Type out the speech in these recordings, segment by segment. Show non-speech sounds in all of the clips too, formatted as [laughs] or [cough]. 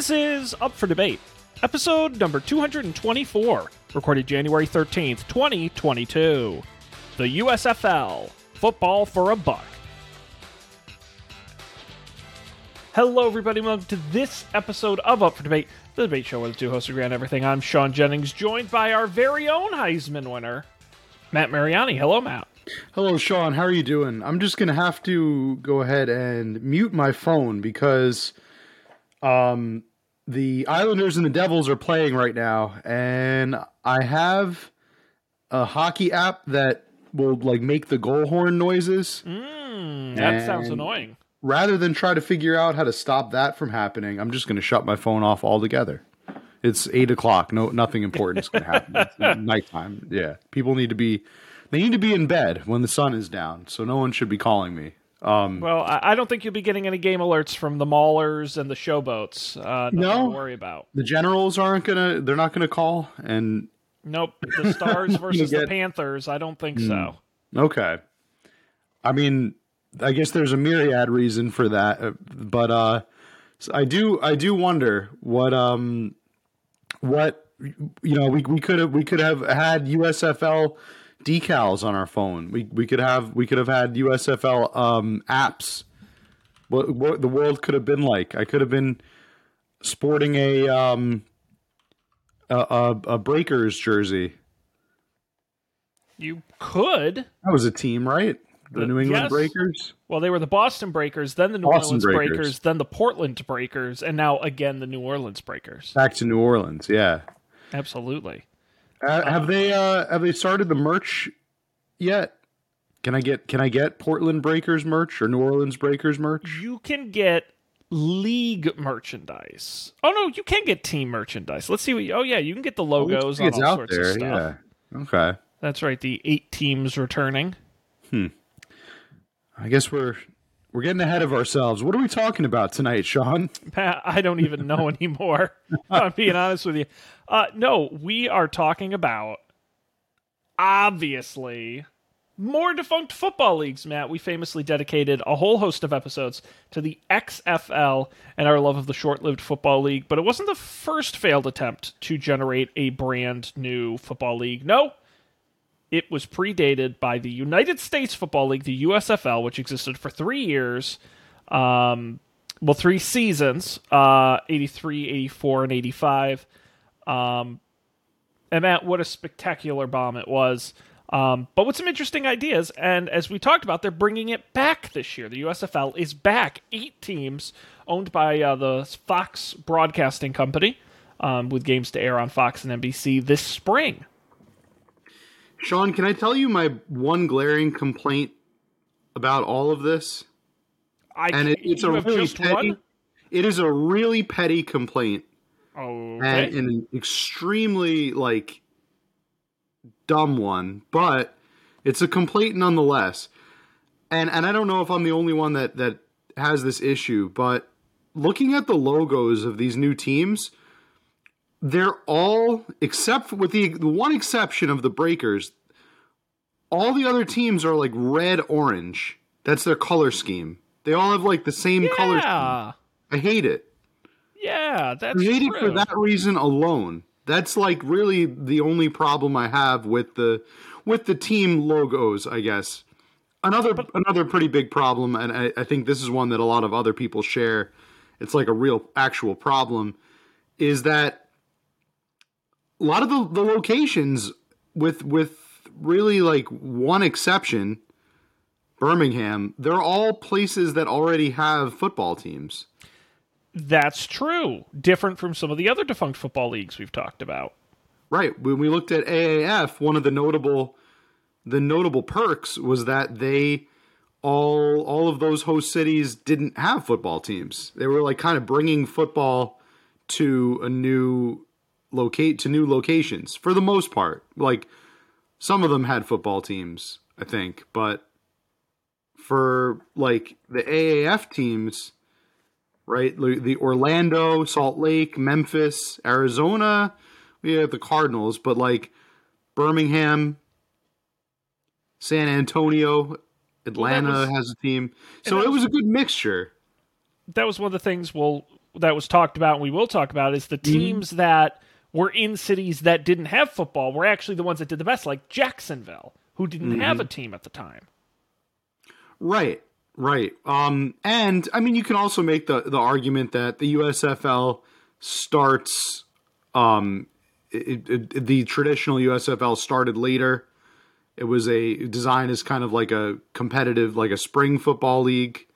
This is Up for Debate, episode number 224, recorded January 13th, 2022. The USFL, football for a buck. Hello, everybody. Welcome to this episode of Up for Debate, the debate show where the two hosts agree on everything. I'm Sean Jennings, joined by our very own Heisman winner, Matt Mariani. Hello, Matt. Hello, Sean. How are you doing? I'm just gonna have to go ahead and mute my phone because, um, the Islanders and the Devils are playing right now, and I have a hockey app that will like make the goal horn noises. Mm, that sounds annoying. Rather than try to figure out how to stop that from happening, I'm just gonna shut my phone off altogether. It's eight o'clock. No, nothing important is gonna happen. It's [laughs] nighttime. Yeah, people need to be. They need to be in bed when the sun is down, so no one should be calling me. Um, Well, I, I don't think you'll be getting any game alerts from the Maulers and the Showboats. Uh, No. to worry about. the generals aren't gonna they're not gonna call and Nope. The Stars [laughs] versus the Panthers. I don't think so. okay i mean i guess there's a myriad reason for that uh, but uh i do i do wonder what um what you know we, we could have we could have had usfl decals on our phone we we could have we could have had usfl um apps what what the world could have been like i could have been sporting a um a, a, a breakers jersey You could. That was a team, right? The Uh, New England yes. Breakers. Well, they were the Boston Breakers, then the New Boston Orleans Breakers. Breakers. then the Portland Breakers, and now again the New Orleans Breakers. Back to New Orleans. Yeah. Absolutely. Uh, have they uh, have they started the merch yet? Can I get can I get Portland Breakers merch or New Orleans Breakers merch? You can get league merchandise. Oh no, you can get team merchandise. Let's see what. You, oh yeah, you can get the logos on all sorts there. of stuff. Yeah. Okay. That's right. The eight teams returning. Hmm. I guess we're we're getting ahead of ourselves. What are we talking about tonight, Sean? [laughs] Pat, I don't even know anymore. I'm being honest with you. Uh, no, we are talking about obviously more defunct football leagues. Matt, we famously dedicated a whole host of episodes to the XFL and our love of the short-lived football league, but it wasn't the first failed attempt to generate a brand new football league. No. It was predated by the United States Football League, the USFL, which existed for three years. Um, well, three seasons, uh, 83, 84, and 85. Um, and Matt, what a spectacular bomb it was. Um, but with some interesting ideas. And as we talked about, they're bringing it back this year. The USFL is back. Eight teams owned by uh, the Fox Broadcasting Company, um, with games to air on Fox and NBC this spring. Sean, can I tell you my one glaring complaint about all of this? I, And it, it's a really petty. one? It is a really petty complaint. Okay. and an extremely like dumb one, but it's a complaint nonetheless. And and I don't know if I'm the only one that that has this issue, but looking at the logos of these new teams, they're all except with the, the one exception of the Breakers, all the other teams are like red orange. That's their color scheme. They all have like the same color scheme. yeah. I hate it. Yeah, that's I hate it true. for that reason alone. That's like really the only problem I have with the with the team logos, I guess. Another another pretty big problem, and I, I think this is one that a lot of other people share. It's like a real actual problem, is that a lot of the, the locations with with really like one exception, Birmingham, they're all places that already have football teams. That's true. Different from some of the other defunct football leagues we've talked about. Right. When we looked at AAF, one of the notable the notable perks was that they all all of those host cities didn't have football teams. They were like kind of bringing football to a new locate to new locations for the most part. Like some of them had football teams, I think, but for like the AAF teams, right? The Orlando, Salt Lake, Memphis, Arizona, we have the Cardinals, but like Birmingham, San Antonio, Atlanta was- has a team. So that it was- was a good mixture. That was one of the things we'll that was talked about, and we will talk about, is the Mm-hmm. teams that were in cities that didn't have football were actually the ones that did the best, like Jacksonville, who didn't Mm-hmm. have a team at the time. Right, right. Um, and I mean, you can also make the the argument that the USFL starts, um, it, it, the traditional USFL started later. It was a design as kind of like a competitive, like a spring football league,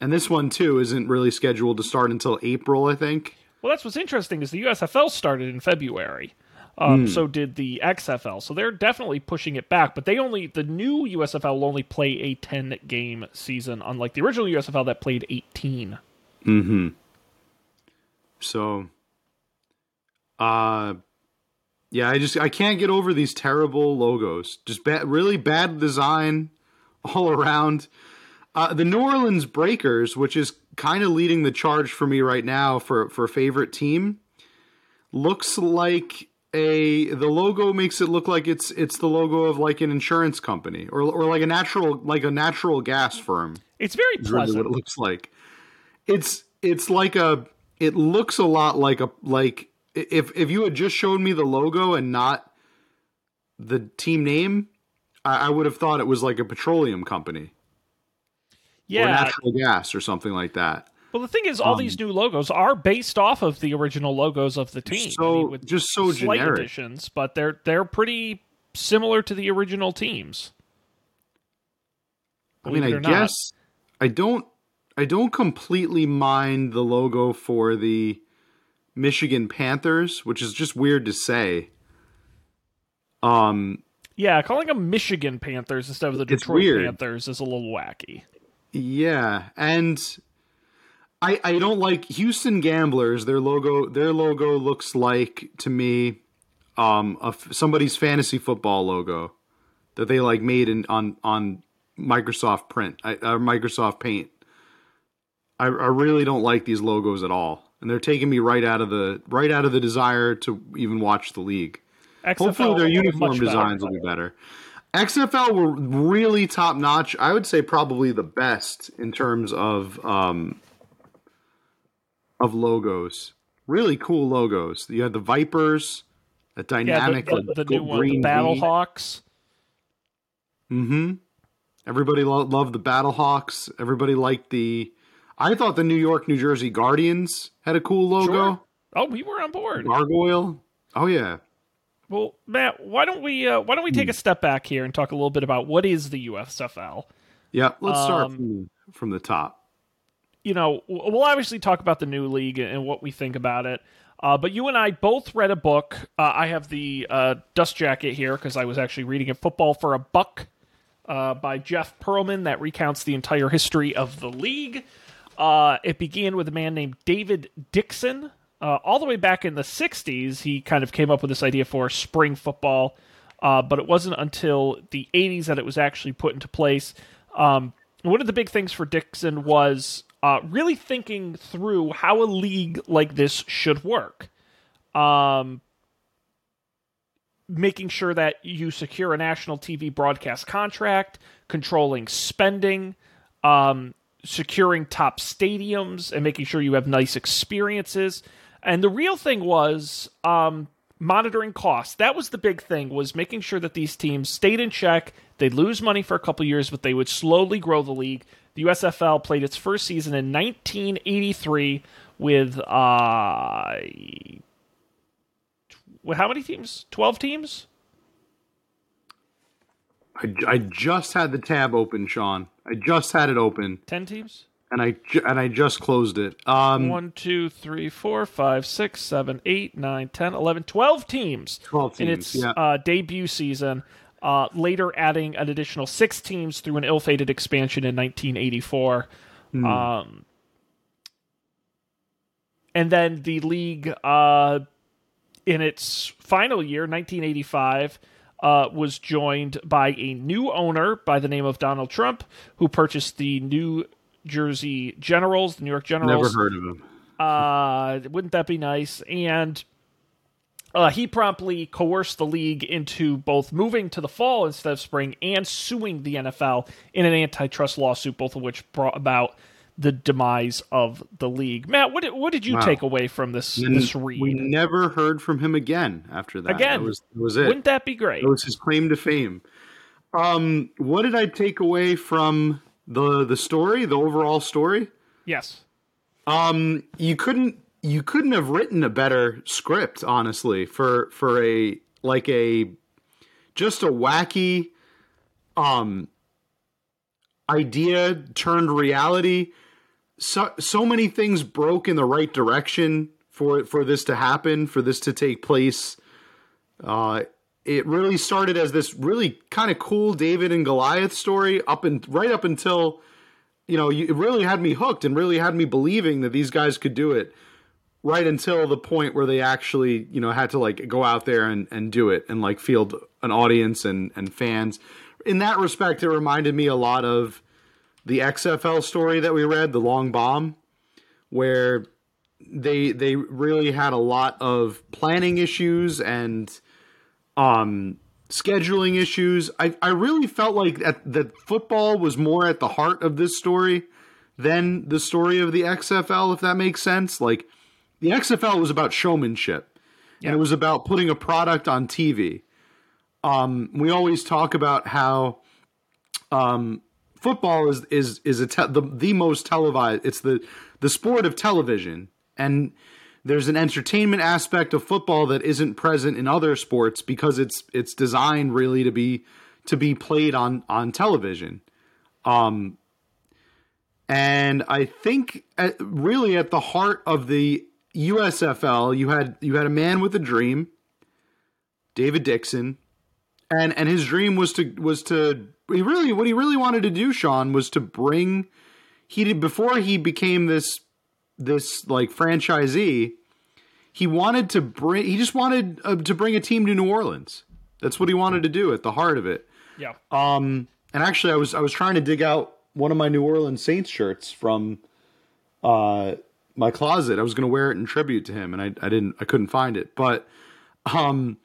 and this one too isn't really scheduled to start until April, I think. Well, that's what's interesting is the USFL started in February. Um, So did the XFL. So they're definitely pushing it back, but they only the new USFL will only play a ten game season, unlike the original USFL that played eighteen. Hmm. So, uh, yeah, I just I can't get over these terrible logos. Just bad, really bad design all around. Uh, the New Orleans Breakers, which is kind of leading the charge for me right now for for favorite team, looks like a the logo makes it look like it's it's the logo of like an insurance company or or like a natural like a natural gas firm. It's very is really what it looks like. It's it's like a it looks a lot like a like if if you had just shown me the logo and not the team name, I, I would have thought it was like a petroleum company or yeah. natural gas or something like that. Well, the thing is, all these new logos are based off of the original logos of the team. So- I mean, with just so slight generic. additions, but they're they're pretty similar to the original teams. I mean, I or not. guess I don't I don't completely mind the logo for the Michigan Panthers, which is just weird to say. Um Yeah, calling them Michigan Panthers instead of the Detroit. Panthers is a little wacky. Yeah, and I I don't like Houston Gamblers. Their logo their logo looks like to me um a f somebody's fantasy football logo that they like made in on on Microsoft Print I, or Microsoft Paint. I, I really don't like these logos at all, and they're taking me right out of the right out of the desire to even watch the league. Hopefully, their uniform better. designs will be better. XFL were really top notch. I would say probably the best in terms of um, of logos. Really cool logos. You had the Vipers, a Yeah, the, dynamic the, the new one, the green Battle Hawks. Mm-hmm. Everybody lo- loved the Battlehawks. Everybody liked the. I thought the New York, New Jersey Guardians had a cool logo. Sure. Oh, we were on board. Gargoyle. Oh yeah. Well, Matt, why don't we uh, why don't we take Hmm. a step back here and talk a little bit about what is the USFL? Yeah. Let's start Um, from, from the top. you know, we'll obviously talk about the new league and what we think about it. Uh, but you and I both read a book. Uh, I have the uh, dust jacket here because I was actually reading it, "Football for a Buck" uh, by Jeff Pearlman, that recounts the entire history of the league. Uh, it began with a man named David Dixon. Uh, all the way back in the '60s, he kind of came up with this idea for spring football. Uh, but it wasn't until the 80s that it was actually put into place. Um, one of the big things for Dixon was uh, really thinking through how a league like this should work. Um, making sure that you secure a national TV broadcast contract, controlling spending, um, securing top stadiums, and making sure you have nice experiences. And the real thing was um, monitoring costs. That was the big thing was making sure that these teams stayed in check. They'd lose money for a couple years, but they would slowly grow the league. The USFL played its first season in 1983 with uh, how many teams? 12 teams? I, I just had the tab open, Sean. I just had it open, 10 teams? And I ju- and I just closed it. Um, One, two, three, four, five, six, seven, eight, nine, 10, 11, 12 teams 12 in teams, its yeah. uh, debut season. Uh, later adding an additional six teams through an ill-fated expansion in 1984. Hmm. Um, and then the league, uh, in its final year, 1985, uh, was joined by a new owner by the name of Donald Trump, who purchased the New Jersey Generals, the New York Generals. Never heard of him. Uh, wouldn't that be nice? And uh, he promptly coerced the league into both moving to the fall instead of spring and suing the NFL in an antitrust lawsuit, both of which brought about the demise of the league. Matt, what did, what did you wow. take away from this and this read? We never heard from him again after that. Again, that was, that was it. Wouldn't that be great? It was his claim to fame. Um, what did I take away from the the story, the overall story? Yes. Um, you couldn't you couldn't have written a better script, honestly, for for a like a just a wacky um idea turned reality. So so many things broke in the right direction for for this to happen, for this to take place. Uh, it really started as this really kind of cool David and Goliath story up and right up until you know it really had me hooked and really had me believing that these guys could do it right until the point where they actually you know had to like go out there and, and do it and like field an audience and and fans. In that respect it reminded me a lot of the xfl story that we read the long bomb where they they really had a lot of planning issues and um, scheduling issues. I, I really felt like at, that football was more at the heart of this story than the story of the XFL, if that makes sense. Like the XFL was about showmanship, yeah. and it was about putting a product on TV. Um, we always talk about how um, football is is is a te- the the most televised. It's the the sport of television, and there's an entertainment aspect of football that isn't present in other sports because it's it's designed really to be to be played on on television. Um and I think at, really at the heart of the USFL, you had you had a man with a dream, David Dixon, and and his dream was to was to he really what he really wanted to do, Sean, was to bring he did before he became this this like franchisee, he wanted to bring. He just wanted uh, to bring a team to New Orleans. That's what he wanted to do at the heart of it. Yeah. Um. And actually, I was I was trying to dig out one of my New Orleans Saints shirts from uh my closet. I was going to wear it in tribute to him, and I I didn't I couldn't find it. But um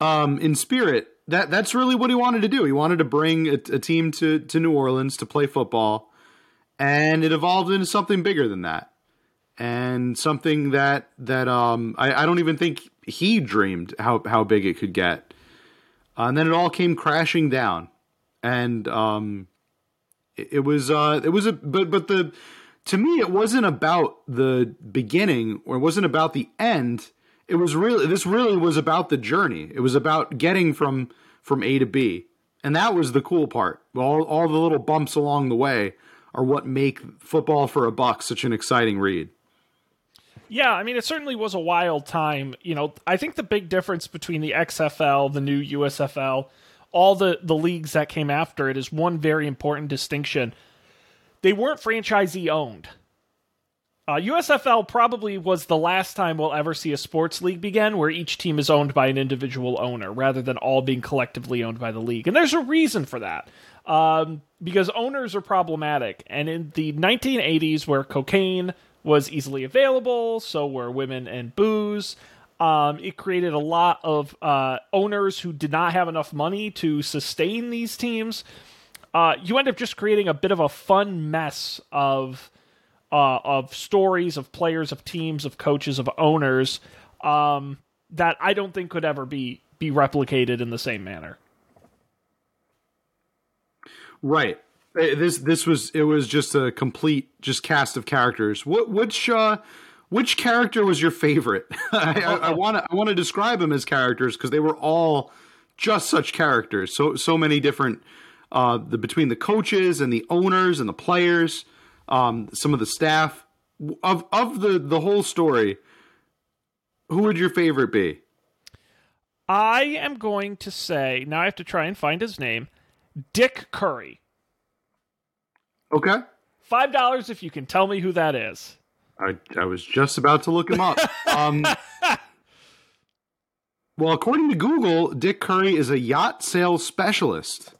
um in spirit, that that's really what he wanted to do. He wanted to bring a, a team to to New Orleans to play football, and it evolved into something bigger than that and something that that um I, I don't even think he dreamed how how big it could get. Uh, and then it all came crashing down, and um, it, it was uh it was a but but the to me it wasn't about the beginning or it wasn't about the end. It was really this really was about the journey. It was about getting from from A to B, and that was the cool part. All all the little bumps along the way are what make football for a buck such an exciting read. Yeah, I mean, it certainly was a wild time. You know, I think the big difference between the XFL, the new USFL, all the, the leagues that came after it is one very important distinction. They weren't franchisee owned. Uh, USFL probably was the last time we'll ever see a sports league begin where each team is owned by an individual owner rather than all being collectively owned by the league. And there's a reason for that. Um, because owners are problematic. And in the 1980s, where cocaine, was easily available, so were women and booze. Um, it created a lot of uh, owners who did not have enough money to sustain these teams. Uh, you end up just creating a bit of a fun mess of uh, of stories of players, of teams, of coaches, of owners um, that I don't think could ever be be replicated in the same manner. Right. This this was it was just a complete just cast of characters. What which uh which character was your favorite? [laughs] I want to I want to describe them as characters because they were all just such characters. So so many different uh the between the coaches and the owners and the players, um some of the staff of of the the whole story. Who would your favorite be? I am going to say now I have to try and find his name. Dick Coury. Okay. Five dollars if you can tell me who that is. I I was just about to look him up. [laughs] Um, well, according to Google, Dick Curry is a yacht sales specialist.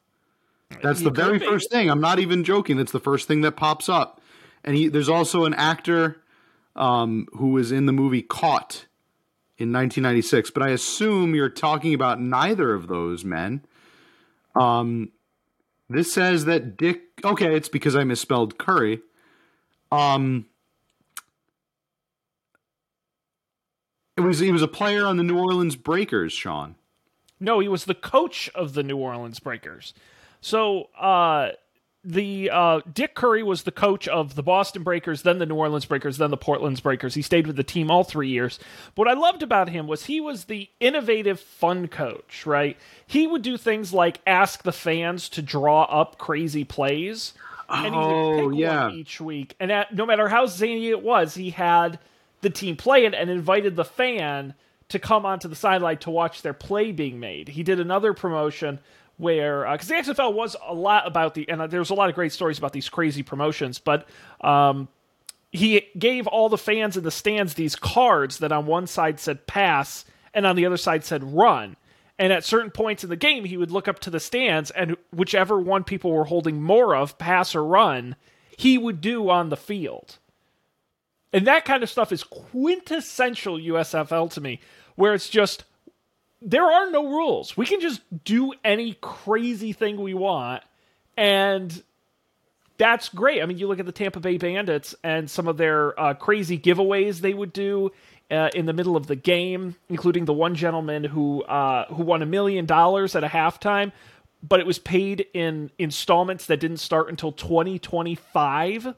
That's he the very be. first thing. I'm not even joking. That's the first thing that pops up. And he there's also an actor um, who was in the movie Caught in 1996, but I assume you're talking about neither of those men. Um, this says that Dick. Okay, it's because I misspelled Curry. Um, it was he was a player on the New Orleans Breakers, Sean. No, he was the coach of the New Orleans Breakers. So, uh, the uh, Dick Coury was the coach of the Boston Breakers, then the New Orleans Breakers, then the Portland Breakers. He stayed with the team all three years. But what I loved about him was he was the innovative, fun coach. Right? He would do things like ask the fans to draw up crazy plays, and he would Oh, pick yeah. one each week. And at, no matter how zany it was, he had the team play it and invited the fan to come onto the sideline to watch their play being made. He did another promotion where because the XFL was a lot about the and uh, there's a lot of great stories about these crazy promotions, but um, he gave all the fans in the stands these cards that on one side said pass and on the other side said run. And at certain points in the game, he would look up to the stands, and whichever one people were holding more of, pass or run, he would do on the field. And that kind of stuff is quintessential USFL to me, where it's just there are no rules. We can just do any crazy thing we want, and that's great. I mean, you look at the Tampa Bay Bandits and some of their uh, crazy giveaways they would do uh, in the middle of the game, including the one gentleman who uh, who won a million dollars at a halftime, but it was paid in installments that didn't start until 2025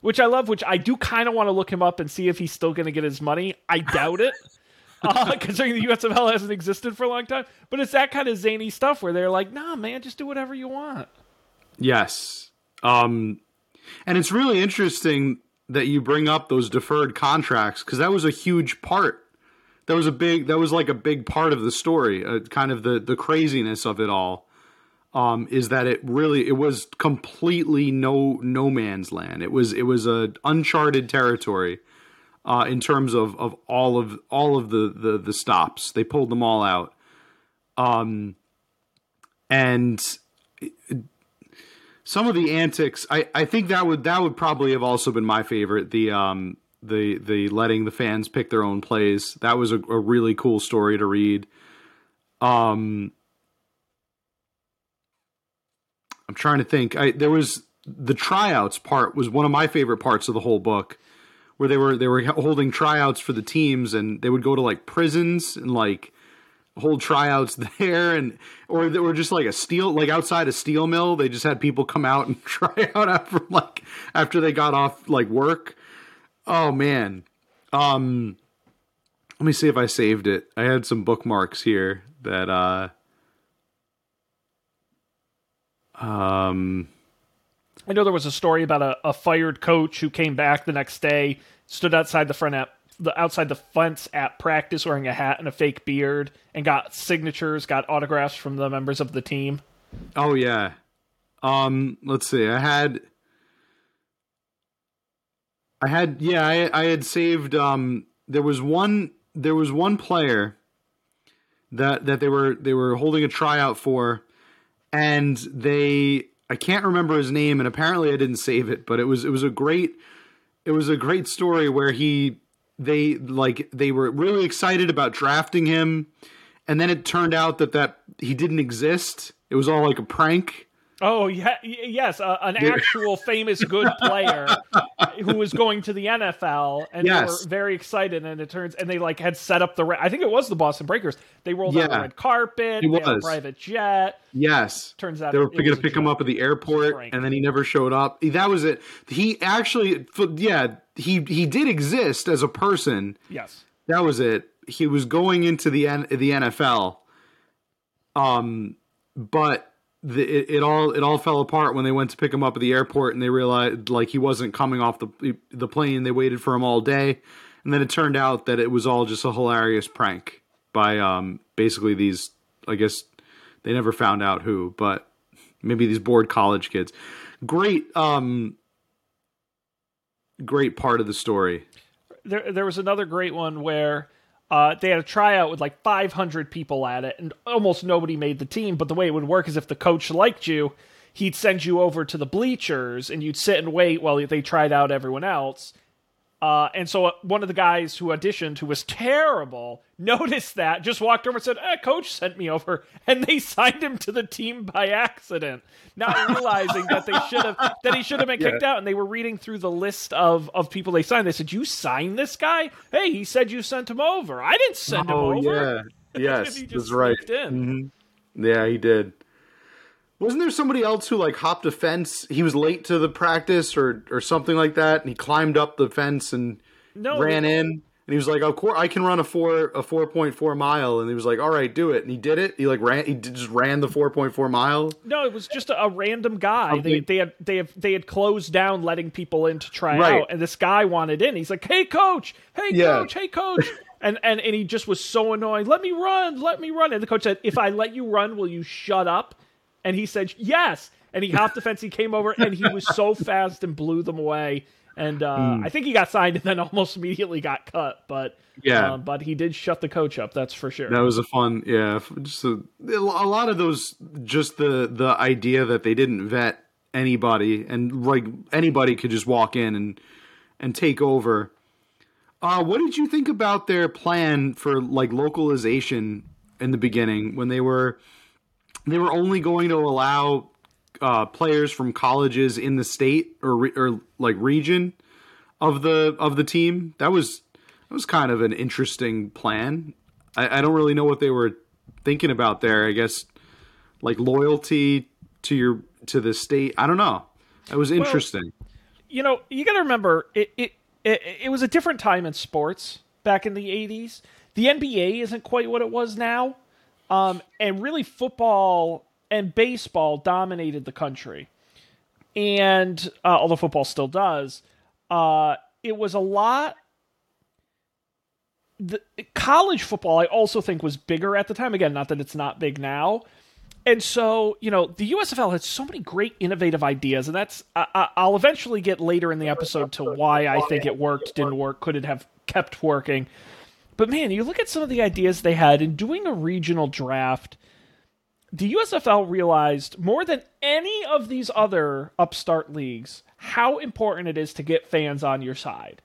which I love. Which I do kind of want to look him up and see if he's still going to get his money. I doubt it, [laughs] uh, [laughs] considering the USFL hasn't existed for a long time. But it's that kind of zany stuff where they're like, "Nah, man, just do whatever you want." Yes. Um, and it's really interesting that you bring up those deferred contracts because that was a huge part. That was a big. That was like a big part of the story. Uh, kind of the the craziness of it all. Um, is that it really it was completely no no man's land. It was it was a uncharted territory uh, in terms of, of all of all of the, the the stops. They pulled them all out. Um, and some of the antics I, I think that would that would probably have also been my favorite. The um the the letting the fans pick their own plays. That was a, a really cool story to read. Um i'm trying to think. I, there was the tryouts part was one of my favorite parts of the whole book where they were they were holding tryouts for the teams and they would go to like prisons and like hold tryouts [laughs] there and or they were just like a steel like outside a steel mill they just had people come out and [laughs] try out after like after they got off like work. Oh man. Um let me see if i saved it. I had some bookmarks here that uh um I know there was a story about a, a fired coach who came back the next day, stood outside the front at the outside the fence at practice wearing a hat and a fake beard, and got signatures, got autographs from the members of the team. Oh yeah. Um let's see. I had I had yeah, I I had saved um there was one there was one player that that they were they were holding a tryout for and they I can't remember his name and apparently I didn't save it, but it was it was a great it was a great story where he they like they were really excited about drafting him and then it turned out that that he didn't exist. It was all like a prank. Oh yeah, yes, uh, an actual famous good [laughs] player who was going to the NFL, and they were very excited. And it turns, and they like had set up the. Re- I think it was the Boston Breakers. They rolled out Yeah. a red carpet. It they had a was. private jet. Yes. Turns out they were going to pick him up at the airport and then he never showed up. That was it. He actually yeah, he he did exist as a person. Yes. That was it. He was going into the N- the NFL. Um but the, it, it all it all fell apart when they went to pick him up at the airport and they realized like he wasn't coming off the the plane. They waited for him all day, and then it turned out that it was all just a hilarious prank by um basically these I guess they never found out who, but maybe these bored college kids. Great um great part of the story. There, there was another great one where uh, they had a tryout with like 500 people at it, and almost nobody made the team. But the way it would work is if the coach liked you, he'd send you over to the bleachers, and you'd sit and wait while they tried out everyone else. Uh, and so uh, one of the guys who auditioned, who was terrible, [laughs] noticed that, just walked over and said, eh, "Coach sent me over," [laughs] and they signed him to the team by accident, not realizing that they should have that he should have been [laughs] kicked yeah. out. And they were reading through the list of of people they signed. They said, "You signed this guy? Hey, he said you sent him over. I didn't send oh, him over." Yeah, yes, that's right. Mm-hmm. Yeah, he did. Wasn't there somebody else who like hopped a fence? He was late to the practice or or something like that, and he climbed up the fence and no, ran in. And he was like, "Of course, I can run a four a four point four mile." And he was like, "All right, do it." And he did it. He like ran. He just ran the four point four mile. No, it was just a, a random guy. They they had they have they had closed down letting people in to try right. out, and this guy wanted in. He's like, "Hey, coach! Hey, yeah. coach! Hey, coach!" [laughs] and and and he just was so annoying. Let me run! Let me run! And the coach said, "If I let you run, will you shut up?" And he said, yes. And he [laughs] hopped the fence. He came over and he was so fast and blew them away. And uh, mm. I think he got signed and then almost immediately got cut. But yeah, uh, but he did shut the coach up. That's for sure. That was a fun, yeah. Just a, a lot of those, just the the idea that they didn't vet anybody and like anybody could just walk in and and take over. Uh, what did you think about their plan for like localization in the beginning when they were? They were only going to allow uh, players from colleges in the state or re- or like region of the of the team. That was that was kind of an interesting plan. I, I don't really know what they were thinking about there. I guess like loyalty to your to the state. I don't know. That was interesting. Well, you know, you got to remember it, it it it was a different time in sports back in the 80s. The NBA isn't quite what it was now. Um, and really, football and baseball dominated the country. And uh, although football still does, uh, it was a lot. The college football, I also think, was bigger at the time. Again, not that it's not big now. And so, you know, the USFL had so many great innovative ideas, and that's I, I'll eventually get later in the episode to why I think it worked, didn't work, could it have kept working. But man, you look at some of the ideas they had in doing a regional draft. The USFL realized more than any of these other upstart leagues how important it is to get fans on your side.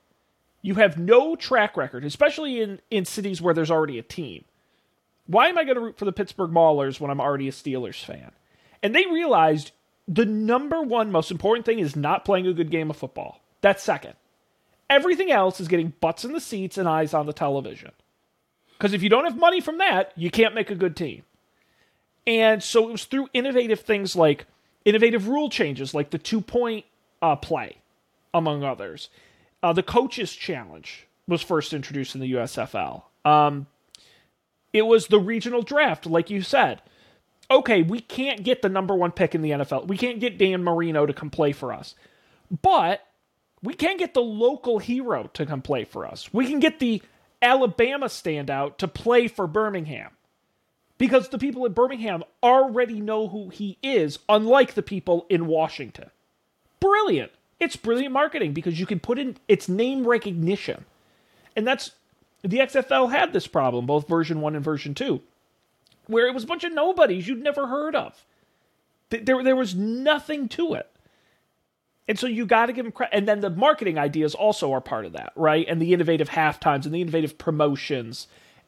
You have no track record, especially in, in cities where there's already a team. Why am I going to root for the Pittsburgh Maulers when I'm already a Steelers fan? And they realized the number one most important thing is not playing a good game of football. That's second. Everything else is getting butts in the seats and eyes on the television. Because if you don't have money from that, you can't make a good team. And so it was through innovative things like innovative rule changes, like the two point uh, play, among others. Uh, the coaches challenge was first introduced in the USFL. Um, it was the regional draft, like you said. Okay, we can't get the number one pick in the NFL. We can't get Dan Marino to come play for us. But we can't get the local hero to come play for us. We can get the Alabama standout to play for Birmingham. Because the people in Birmingham already know who he is, unlike the people in Washington. Brilliant. It's brilliant marketing because you can put in its name recognition. And that's the XFL had this problem, both version 1 and version 2, where it was a bunch of nobodies you'd never heard of. There, there was nothing to it. And so you got to give them credit. And then the marketing ideas also are part of that, right? And the innovative half times and the innovative promotions.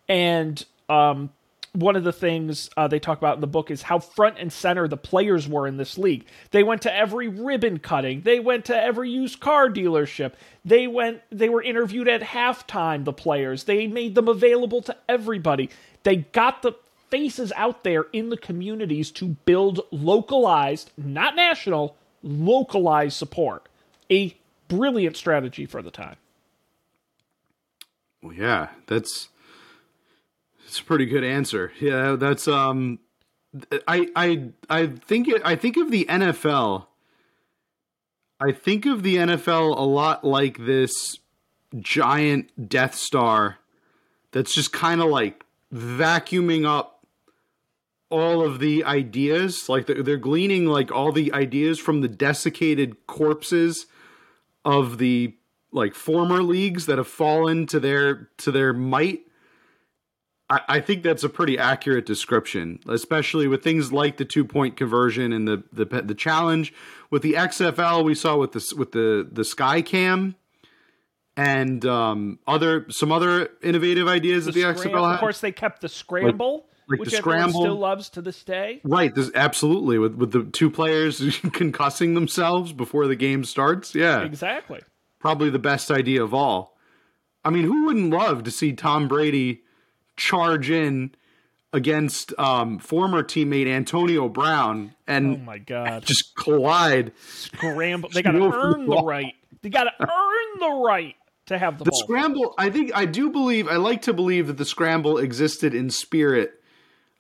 And um, one of the things uh, they talk about in the book is how front and center the players were in this league. They went to every ribbon cutting. They went to every used car dealership. They went. They were interviewed at halftime. The players. They made them available to everybody. They got the faces out there in the communities to build localized, not national, localized support. A brilliant strategy for the time. Well, yeah, that's that's a pretty good answer. Yeah, that's um, I I I think I think of the NFL. I think of the NFL a lot like this giant Death Star that's just kind of like vacuuming up all of the ideas like they're, they're gleaning like all the ideas from the desiccated corpses of the like former leagues that have fallen to their to their might I, I think that's a pretty accurate description, especially with things like the two point conversion and the, the the challenge with the XFL we saw with the with the the Sky Cam. and um, other some other innovative ideas The that the scram- XFL had. of course, they kept the scramble, like which the scramble. still loves to this day. Right, this absolutely with with the two players [laughs] concussing themselves before the game starts. Yeah, Exactly. probably the best idea of all. I mean, who wouldn't love to see Tom Brady charge in against um, former teammate Antonio Brown and Oh my god. just collide? Scramble. They got to Go for the earn the right. They got to earn the right to have the, The scramble, I think, I do believe, I like to believe that the scramble existed in spirit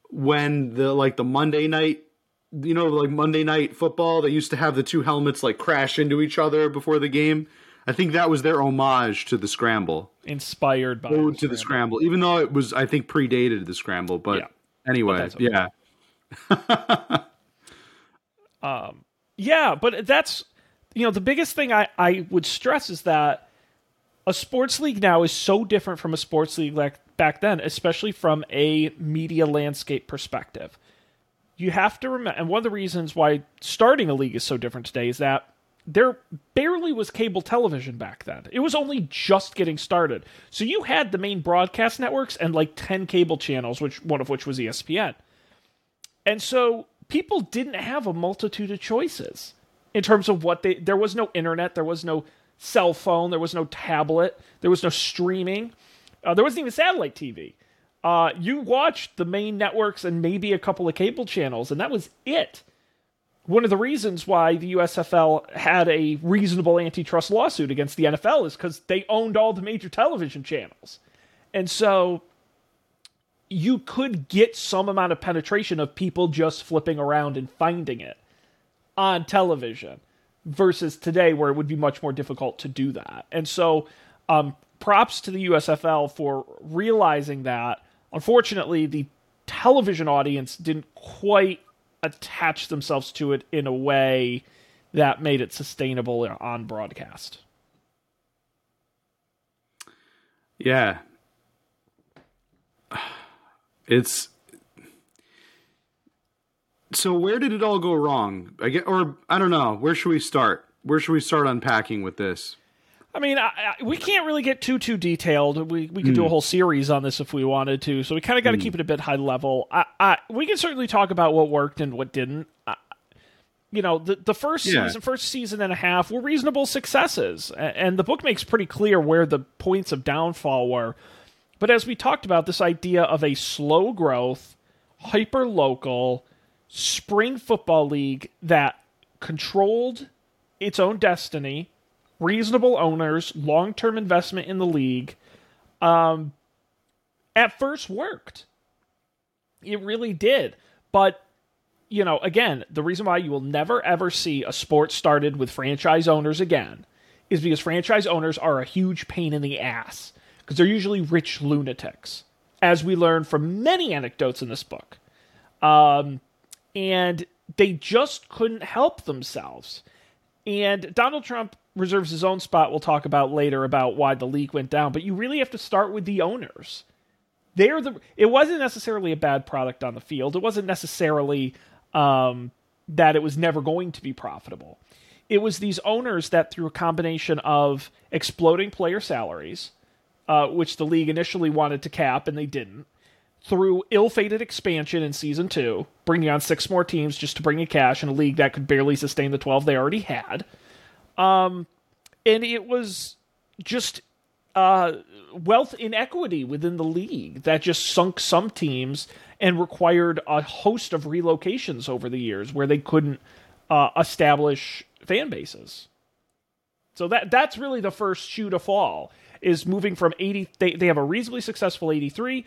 when the like the Monday night, you know, like Monday night football. They used to have the two helmets like crash into each other before the game. I think that was their homage to the scramble. Inspired by ode to the scramble, even though it was, I think, predated the scramble. But Yeah. anyway, that's okay. yeah, [laughs] um, Yeah, but that's you know the biggest thing I I would stress is that a sports league now is so different from a sports league like back then, especially from a media landscape perspective. You have to remember, and one of the reasons why starting a league is so different today is that there barely was cable television back then. It was only just getting started. So you had the main broadcast networks and like 10 cable channels, which one of which was ESPN. And so people didn't have a multitude of choices in terms of what they there was no internet, there was no cell phone, there was no tablet, there was no streaming. Uh, there wasn't even satellite TV. Uh, you watched the main networks and maybe a couple of cable channels, and that was it. One of the reasons why the USFL had a reasonable antitrust lawsuit against the NFL is because they owned all the major television channels. And so you could get some amount of penetration of people just flipping around and finding it on television versus today where it would be much more difficult to do that. And so um, props to the USFL for realizing that. Unfortunately, the television audience didn't quite attach themselves to it in a way that made it sustainable on broadcast. yeah. [sighs] It's so. Where did it all go wrong? I get, or I don't know. Where should we start? Where should we start unpacking with this? I mean, I, I, we can't really get too too detailed. We we could do a hmm. whole series on this if we wanted to. So we kind of got to hmm. keep it a bit high level. I, I we can certainly talk about what worked and what didn't. I, you know, the the first Yeah. season, first season and a half were reasonable successes, A- and the book makes pretty clear where the points of downfall were. But as we talked about, this idea of a slow growth, hyper local spring football league that controlled its own destiny, reasonable owners, long term investment in the league, um, at first worked. It really did. But, you know, again, the reason why you will never ever see a sport started with franchise owners again is because franchise owners are a huge pain in the ass because they're usually rich lunatics, as we learn from many anecdotes in this book. Um, and they just couldn't help themselves. And Donald Trump reserves his own spot. We'll talk about later about why the league went down. But you really have to start with the owners. They're the. It wasn't necessarily a bad product on the field. It wasn't necessarily um, that it was never going to be profitable. It was these owners that, through a combination of exploding player salaries, uh, which the league initially wanted to cap and they didn't, through ill-fated expansion in season two, bringing on six more teams just to bring in cash in a league that could barely sustain the twelve they already had. Um, and it was just uh, wealth inequity within the league that just sunk some teams and required a host of relocations over the years where they couldn't uh, establish fan bases. So that that's really the first shoe to fall is moving from 80 they, they have a reasonably successful 83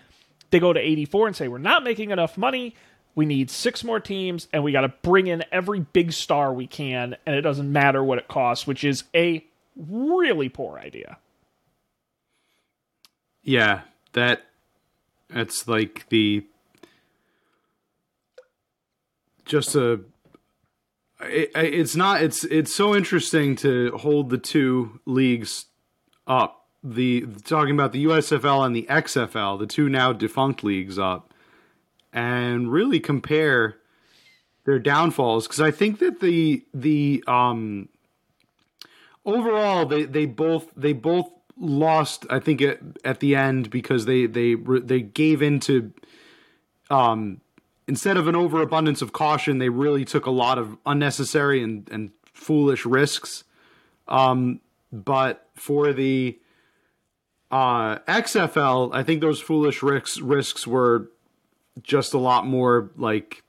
they go to 84 and say we're not making enough money we need six more teams and we got to bring in every big star we can and it doesn't matter what it costs which is a really poor idea. Yeah, that that's like the just a it, it's not it's it's so interesting to hold the two leagues up. The talking about the USFL and the XFL the two now defunct leagues up and really compare their downfalls because I think that the the um overall they they both they both lost. I think at, at the end because they they they gave into um instead of an overabundance of caution, they really took a lot of unnecessary and and foolish risks. Um, but for the uh, XFL, I think those foolish risks risks were just a lot more like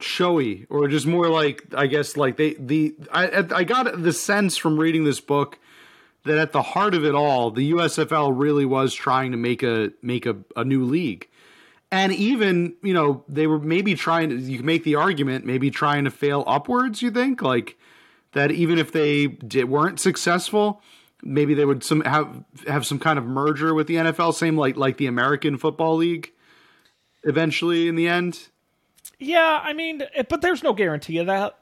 showy or just more like I guess like they the I I got the sense from reading this book that at the heart of it all, the USFL really was trying to make a make a, a new league. And even, you know, they were maybe trying to you can make the argument, maybe trying to fail upwards, you think? Like that even if they did, weren't successful, maybe they would some have have some kind of merger with the NFL, same like like the American Football League eventually in the end. Yeah, I mean, eh, but there's no guarantee of that.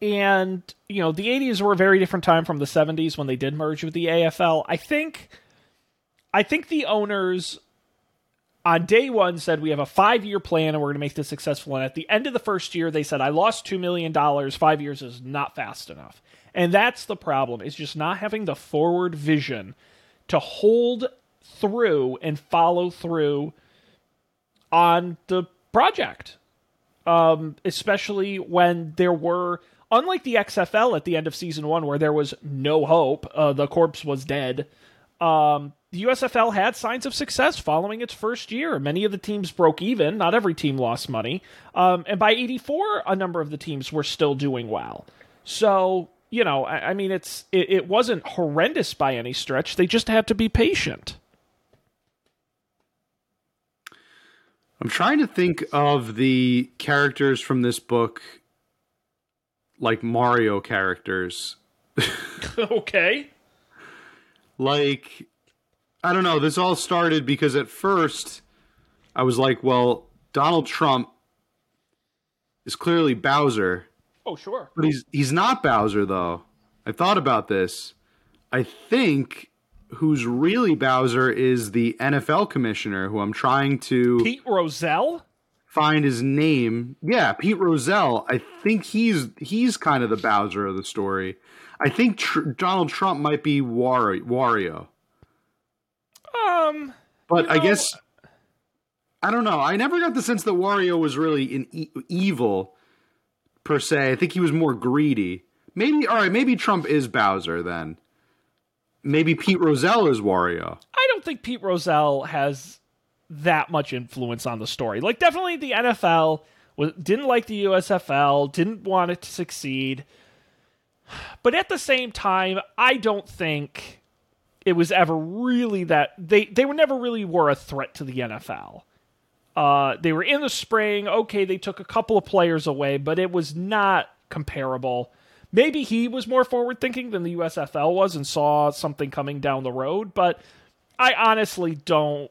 And, you know, the 80s were a very different time from the 70s when they did merge with the AFL. I think I think the owners on day 1 said we have a 5-year plan and we're going to make this successful and at the end of the first year they said I lost 2 million dollars. 5 years is not fast enough. And that's the problem. Is just not having the forward vision to hold through and follow through on the project um, especially when there were, unlike the XFL at the end of season one, where there was no hope, uh, the corpse was dead. Um, the USFL had signs of success following its first year. Many of the teams broke even. Not every team lost money. Um, and by 84, a number of the teams were still doing well. So, you know, I, I mean, it's it, it wasn't horrendous by any stretch. They just had to be patient. I'm trying to think of the characters from this book like Mario characters. [laughs] okay. Like I don't know, this all started because at first I was like, well, Donald Trump is clearly Bowser. Oh, sure. But he's he's not Bowser though. I thought about this. I think who's really Bowser is the NFL commissioner, who I'm trying to Pete Rozelle find his name. Yeah, Pete Rozelle. I think he's he's kind of the Bowser of the story. I think tr- Donald Trump might be War- Wario. Um, but you know, I guess I don't know. I never got the sense that Wario was really an e- evil per se. I think he was more greedy. Maybe all right. Maybe Trump is Bowser then maybe Pete Rozelle is Wario. I don't think Pete Rozelle has that much influence on the story. Like, definitely the NFL was, didn't like the USFL, didn't want it to succeed. But at the same time, I don't think it was ever really that they they were never really were a threat to the NFL. Uh, they were in the spring. Okay, they took a couple of players away, but it was not comparable. Maybe he was more forward thinking than the USFL was and saw something coming down the road, but I honestly don't.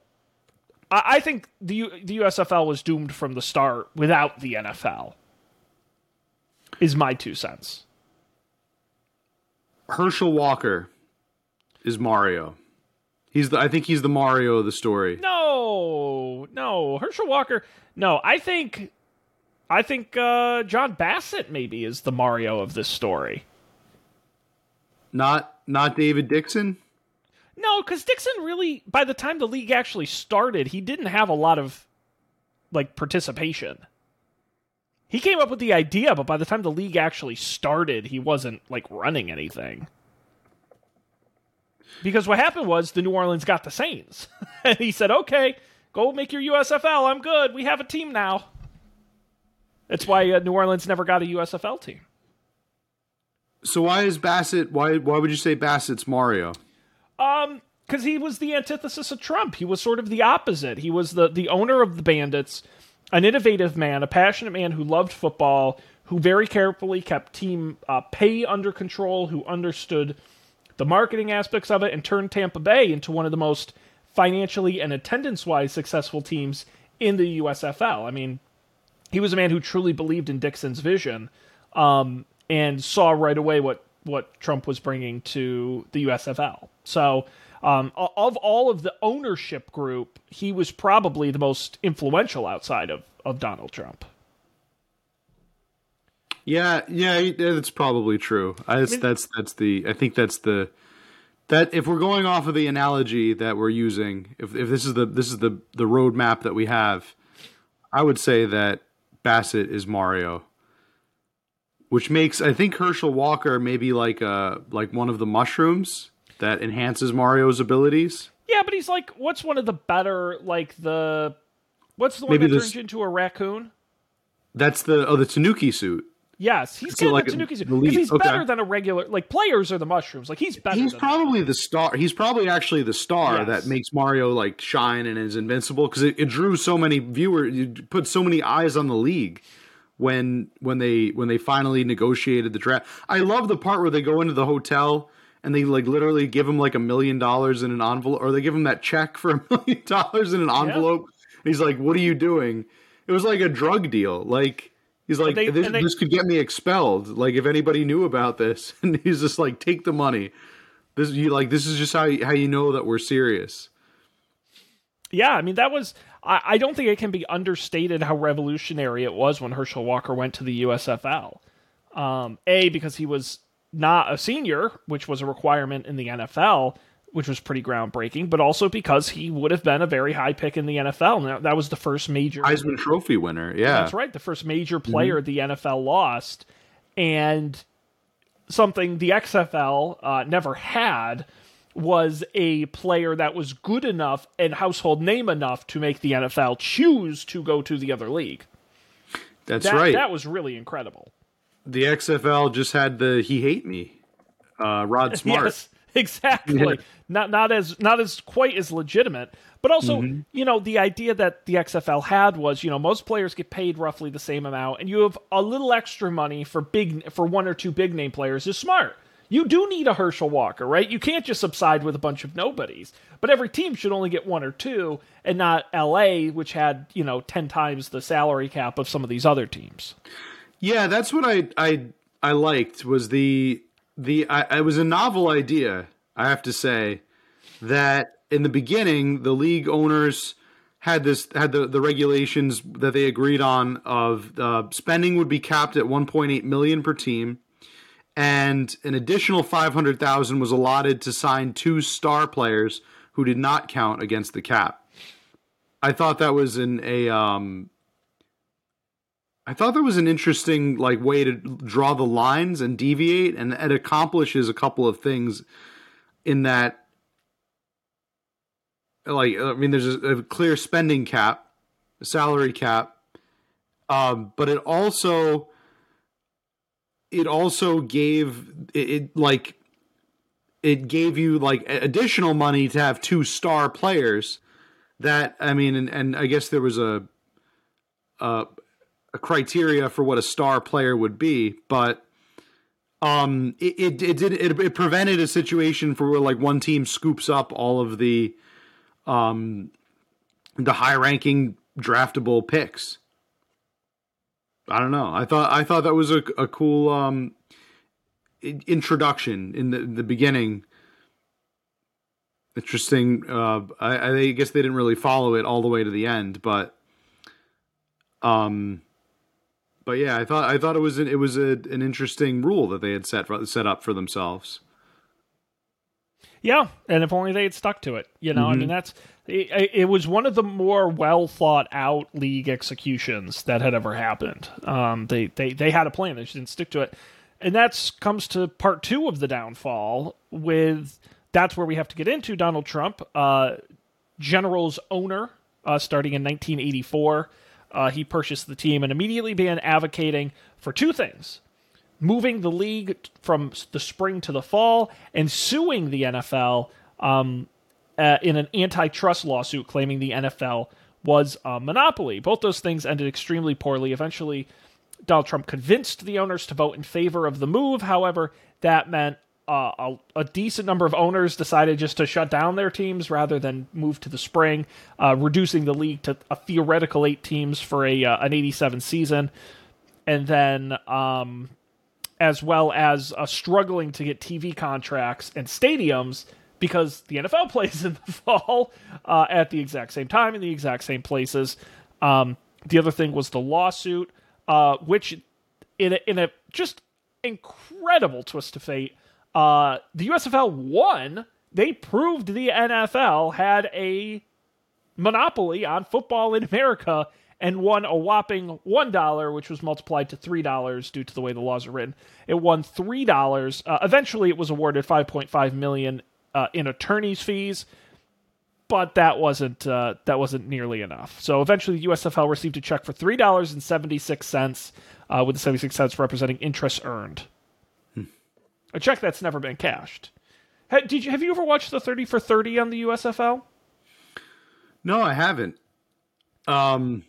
I, I think the the USFL was doomed from the start without the NFL. Is my two cents. Herschel Walker is Mario. He's the I think he's the Mario of the story. No, no, Herschel Walker. No, I think I think uh, John Bassett maybe is the Mario of this story. Not not David Dixon. No, because Dixon really, by the time the league actually started, he didn't have a lot of like participation. He came up with the idea, but by the time the league actually started, he wasn't like running anything. Because what happened was the New Orleans got the Saints, [laughs] and he said, "Okay, go make your USFL. I'm good. We have a team now." That's why uh, New Orleans never got a USFL team. So why is Bassett? Why why would you say Bassett's Mario? Um, because he was the antithesis of Trump. He was sort of the opposite. He was the the owner of the Bandits, an innovative man, a passionate man who loved football, who very carefully kept team uh, pay under control, who understood the marketing aspects of it, and turned Tampa Bay into one of the most financially and attendance wise successful teams in the USFL. I mean, he was a man who truly believed in Dixon's vision um, and saw right away what what Trump was bringing to the USFL. So, um, of all of the ownership group, he was probably the most influential outside of, of Donald Trump. Yeah, yeah, that's probably true. I, I mean, that's that's the. I think that's the that if we're going off of the analogy that we're using, if if this is the this is the the roadmap that we have, I would say that Bassett is Mario, which makes I think Herschel Walker maybe like a like one of the mushrooms that enhances Mario's abilities. Yeah, but he's like, what's one of the better like the what's the one Maybe that this- turns into a raccoon? That's the oh the Tanuki suit. Yes, he's It's getting like the because he's Okay. better than a regular. Like players are the mushrooms. Like he's better. He's probably the star. He's probably actually the star Yes. that makes Mario like shine and is invincible because it, it drew so many viewers. You put so many eyes on the league when when they when they finally negotiated the draft. I love the part where they go into the hotel and they like literally give him like a million dollars in an envelope, or they give him that check for [laughs] a million dollars in an envelope. And he's like, "What are you doing?" It was like a drug deal. Like he's like, they- "This, they- this could get me expelled." Like if anybody knew about this, [laughs] and he's just like, "Take the money." This you like this is just how you, how you know that we're serious. Yeah, I mean that was. I, I don't think it can be understated how revolutionary it was when Herschel Walker went to the USFL. Um, a because he was not a senior, which was a requirement in the NFL, which was pretty groundbreaking, but also because he would have been a very high pick in the NFL. Now that was the first major. Heisman Trophy winner, yeah. That's right, the first major player the NFL lost, and something the XFL uh, never had was a player that was good enough and household name enough to make the NFL choose to go to the other league. That's That, right. that was really incredible. the XFL just had the he hate me. Uh, Rod [laughs] Smart. Yes, [laughs] exactly. Not not as not as quite as legitimate, but also Mm-hmm. you know the idea that the XFL had was you know most players get paid roughly the same amount, and you have a little extra money for big for one or two big name players is smart. You do need a Herschel Walker, right? You can't just subside with a bunch of nobodies. But every team should only get one or two, and not LA, which had you know ten times the salary cap of some of these other teams. Yeah, that's what I I I liked was the the I, it was a novel idea. I have to say that in the beginning, the league owners had this had the the regulations that they agreed on of uh, spending would be capped at 1.8 million per team, and an additional 500,000 was allotted to sign two star players who did not count against the cap. I thought that was in a um, I thought that was an interesting like way to draw the lines and deviate, and it accomplishes a couple of things in that. Like, I mean, there's a, a clear spending cap, a salary cap, um, but it also it also gave it, it like it gave you like additional money to have two star players. That I mean, and, and I guess there was a a criteria for what a star player would be, but um, it it it did it, it prevented a situation for where like one team scoops up all of the um the high ranking draftable picks. I don't know. I thought I thought that was a a cool um introduction in the the beginning. Interesting. Uh, I, I guess they didn't really follow it all the way to the end, but um, but yeah, I thought I thought it was an, it was a, an interesting rule that they had set set up for themselves. Yeah, and if only they had stuck to it. You know, I mean, that's it, it was one of the more well thought out league executions that had ever happened. Um, they they they had a plan, they just didn't stick to it, and that's comes to part two of the downfall. With that's where we have to get into Donald Trump, uh, General's owner, uh, starting in 1984. Uh, he purchased the team and immediately began advocating for two things moving the league from the spring to the fall and suing the NFL um, uh, in an antitrust lawsuit claiming the NFL was a monopoly. Both those things ended extremely poorly. Eventually, Donald Trump convinced the owners to vote in favor of the move. However, that meant a, a decent number of owners decided just to shut down their teams rather than move to the spring, uh, reducing the league to a theoretical eight teams for a uh, an 87 season. And then um, as well as uh, struggling to get TV contracts and stadiums because the NFL [laughs] plays in the fall uh, at the exact same time in the exact same places. Um, the other thing was the lawsuit, uh, which in a, in a just incredible twist of fate, uh, the USFL won they proved the NFL had a monopoly on football in America and won a whopping $1, which was multiplied to $3 due to the way the laws are written. It won $3. Uh, eventually, it was awarded 5.5 million uh, in attorney's fees, but that wasn't uh, that wasn't nearly enough. So eventually, the USFL received a check for $3.76, uh, with the 76 cents representing interest earned. A check that's never been cashed. Did you have you ever watched the 30 for 30 on the USFL? No, I haven't. Um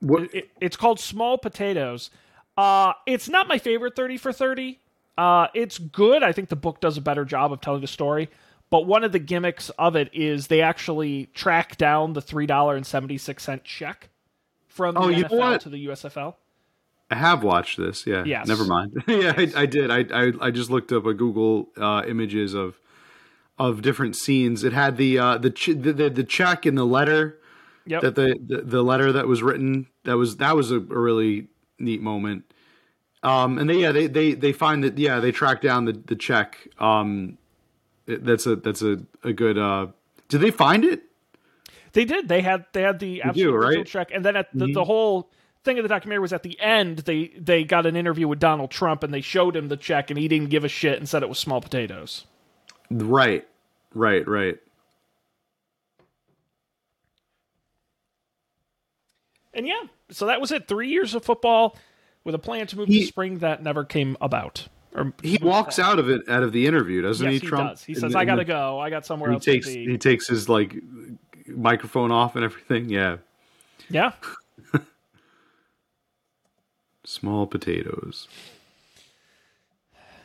what? It, it, it's called Small Potatoes. Uh, it's not my favorite 30 for 30. Uh, it's good. I think the book does a better job of telling the story. But one of the gimmicks of it is they actually track down the $3.76 check from the oh, NFL to the USFL. I have watched this. Yeah. Yes. Never mind. [laughs] yeah, yes. I, I, did. I, I, I just looked up a Google uh, images of of different scenes. It had the uh, the, ch- the, the the check in the letter Yep. That the, the, the letter that was written that was that was a, a really neat moment. Um, and they yeah they they they find that yeah they track down the the check. Um, that's a that's a a good. Uh, did they find it? They did. They had they had the absolute right? check, and then at the, mm-hmm. the whole thing of the documentary was at the end they they got an interview with Donald Trump and they showed him the check and he didn't give a shit and said it was small potatoes. Right, right, right. and yeah, so that was it. Three years of football with a plan to move he, to spring that never came about. Or he walks out of it out of the interview, doesn't yes, he? Trump. He, does. he says, "I gotta go. I got somewhere he else." Takes, He takes his like microphone off and everything. Yeah. Yeah. Small potatoes.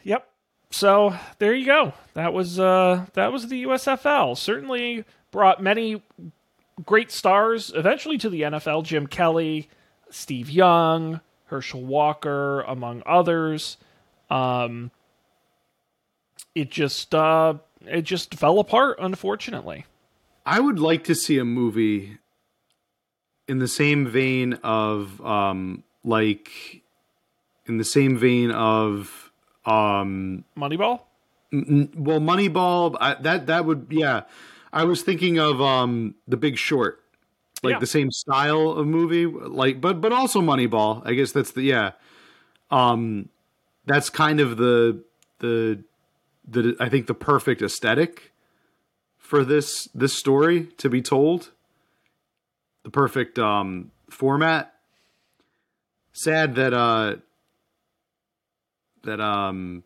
Yep. So there you go. That was uh that was the USFL. Certainly brought many great stars eventually to the NFL Jim Kelly, Steve Young, Herschel Walker, among others. Um, it just uh, it just fell apart, unfortunately. I would like to see a movie in the same vein of um, like in the same vein of um, Moneyball. N- well, Moneyball. I, that that would yeah I was thinking of um The Big Short, like yeah. the same style of movie, like but but also Moneyball. I guess that's the yeah. Um, that's kind of the the the I think the perfect aesthetic for this this story to be told. The perfect um format. Sad that uh that um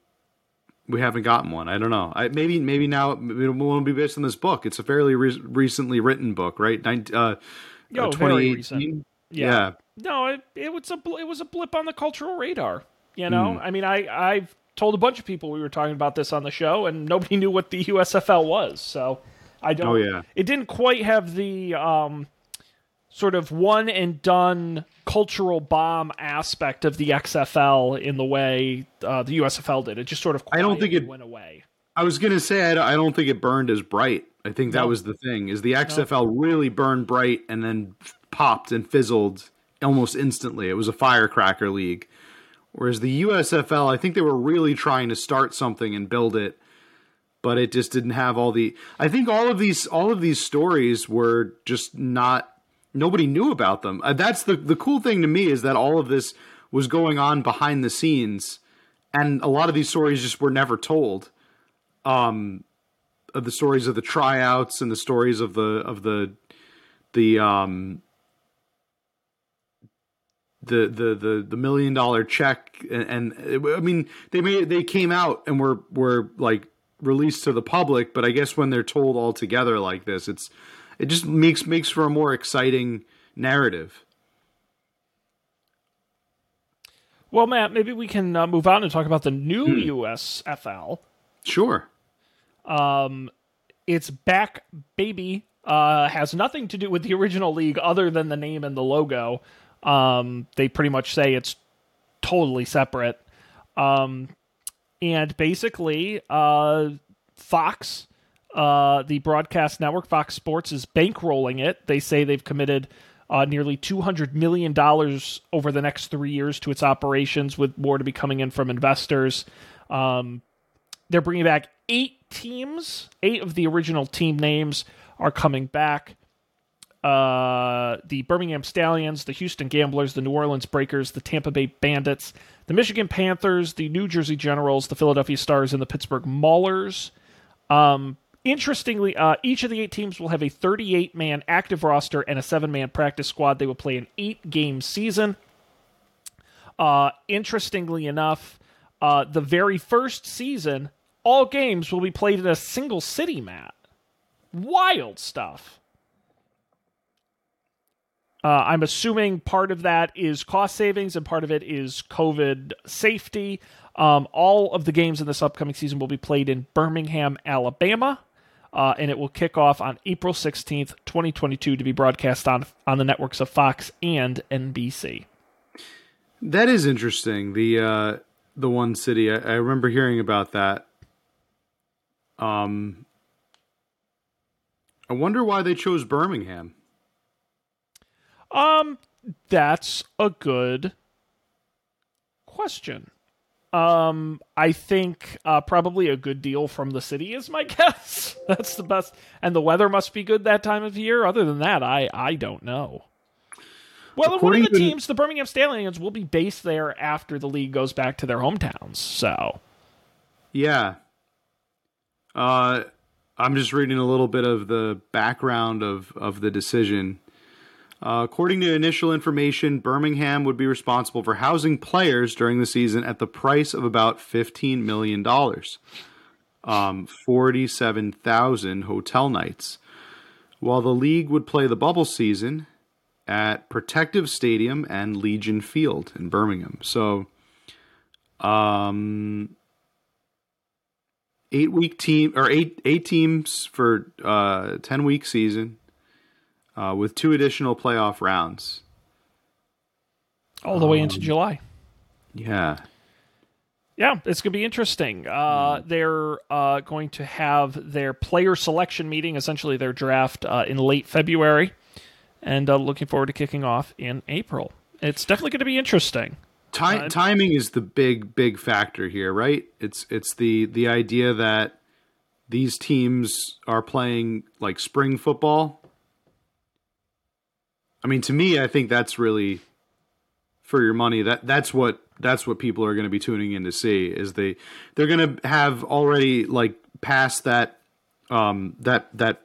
we haven't gotten one. I don't know. I, maybe maybe now it won't be based on this book. It's a fairly re- recently written book, right? Nin- uh, Yo, uh, 2018. Yeah. yeah. No, it, it was a it was a blip on the cultural radar. You know, mm. I mean, I I've told a bunch of people we were talking about this on the show, and nobody knew what the USFL was. So I don't. Oh yeah. It didn't quite have the um, sort of one and done cultural bomb aspect of the XFL in the way uh, the USFL did. It just sort of I don't think it went away. I was gonna say I don't think it burned as bright. I think that no. was the thing is the XFL no. really burned bright and then popped and fizzled almost instantly. It was a firecracker league. Whereas the USFL, I think they were really trying to start something and build it, but it just didn't have all the. I think all of these all of these stories were just not nobody knew about them. Uh, that's the the cool thing to me is that all of this was going on behind the scenes, and a lot of these stories just were never told. Um, of the stories of the tryouts and the stories of the of the the um the the the the million dollar check and, and I mean they made they came out and were were like released to the public, but I guess when they're told all together like this, it's it just makes makes for a more exciting narrative. Well, Matt, maybe we can uh, move on and talk about the new hmm. USFL. Sure. Um, it's back, baby. Uh, has nothing to do with the original league other than the name and the logo. Um, they pretty much say it's totally separate. Um, and basically, uh, Fox uh, the broadcast network, Fox Sports, is bankrolling it. They say they've committed uh, nearly $200 million over the next three years to its operations, with more to be coming in from investors. Um, they're bringing back eight teams, eight of the original team names are coming back. Uh, the Birmingham Stallions, the Houston Gamblers, the New Orleans Breakers, the Tampa Bay Bandits, the Michigan Panthers, the New Jersey Generals, the Philadelphia Stars, and the Pittsburgh Maulers. Um, interestingly, uh, each of the eight teams will have a 38 man active roster and a seven man practice squad. They will play an eight game season. Uh, interestingly enough, uh, the very first season, all games will be played in a single city, Matt. Wild stuff. Uh, I'm assuming part of that is cost savings and part of it is COVID safety. Um, all of the games in this upcoming season will be played in Birmingham, Alabama, uh, and it will kick off on April 16th, 2022, to be broadcast on on the networks of Fox and NBC. That is interesting. The uh, the one city I, I remember hearing about that. Um, I wonder why they chose Birmingham. Um, that's a good question. Um, I think uh, probably a good deal from the city is my [laughs] guess. that's the best, and the weather must be good that time of year. Other than that, I I don't know. Well, According one of the teams, the Birmingham Stallions, will be based there after the league goes back to their hometowns. So, yeah. Uh, I'm just reading a little bit of the background of of the decision. Uh, according to initial information, Birmingham would be responsible for housing players during the season at the price of about $15 million, um, 47,000 hotel nights, while the league would play the bubble season at Protective Stadium and Legion Field in Birmingham. So, um, eight week team or eight eight teams for uh, ten week season uh, with two additional playoff rounds. All the um, way into um, July. Yeah. Yeah, it's going to be interesting. Uh. They're uh, going to have their player selection meeting, essentially their draft, uh, in late February, and uh, looking forward to kicking off in April. It's definitely going to be interesting. Time, uh, timing is the big, big factor here, right? It's it's the the idea that these teams are playing like spring football I mean, to me, I think that's really for your money. That that's what that's what people are going to be tuning in to see. Is they they're going to have already like passed that um, that that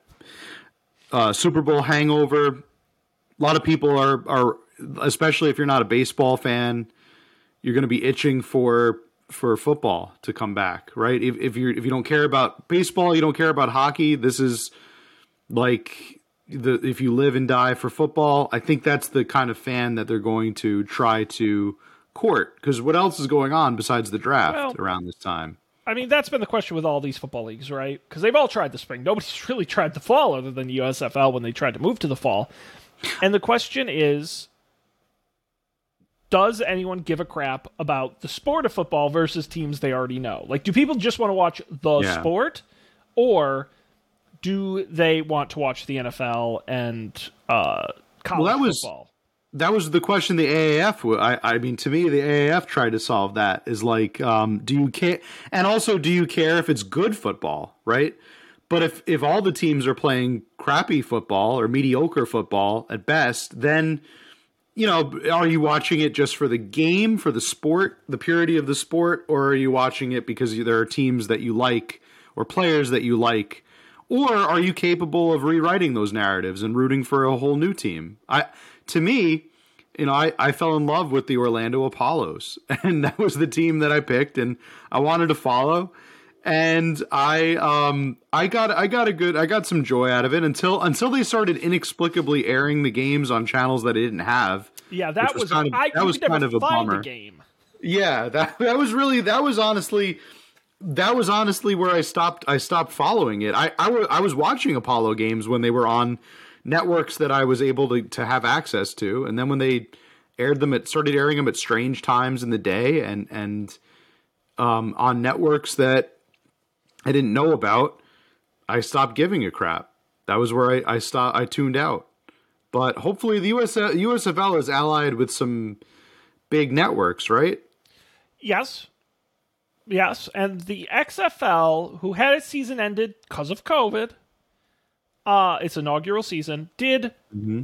uh, Super Bowl hangover. A lot of people are are especially if you're not a baseball fan, you're going to be itching for for football to come back, right? If if you if you don't care about baseball, you don't care about hockey. This is like the if you live and die for football, I think that's the kind of fan that they're going to try to court. Because what else is going on besides the draft well, around this time? I mean, that's been the question with all these football leagues, right? Because they've all tried the spring. Nobody's [laughs] really tried the fall other than the USFL when they tried to move to the fall. And the question is does anyone give a crap about the sport of football versus teams they already know? Like, do people just want to watch the yeah. sport? Or do they want to watch the NFL and uh, college well, that was, football? That was the question the AAF. I, I mean, to me, the AAF tried to solve that. Is like, um, do you care? And also, do you care if it's good football, right? But if if all the teams are playing crappy football or mediocre football at best, then you know, are you watching it just for the game, for the sport, the purity of the sport, or are you watching it because there are teams that you like or players that you like or are you capable of rewriting those narratives and rooting for a whole new team? I to me, you know, I, I fell in love with the Orlando Apollos, [laughs] and that was the team that I picked, and I wanted to follow. And I um I got I got a good I got some joy out of it until until they started inexplicably airing the games on channels that I didn't have. Yeah, that was, was, kind of I, that was kind of a bummer. game. Yeah, that [laughs] that was really that was honestly that was honestly where I stopped. I stopped following it. I, I, w- I was watching Apollo games when they were on networks that I was able to, to have access to, and then when they aired them, it started airing them at strange times in the day, and and um, on networks that I didn't know about. I stopped giving a crap. That was where I, I stopped. I tuned out. But hopefully, the US, USFL is allied with some big networks, right? Yes, Yes, and the XFL, who had its season ended because of COVID, uh, its inaugural season, did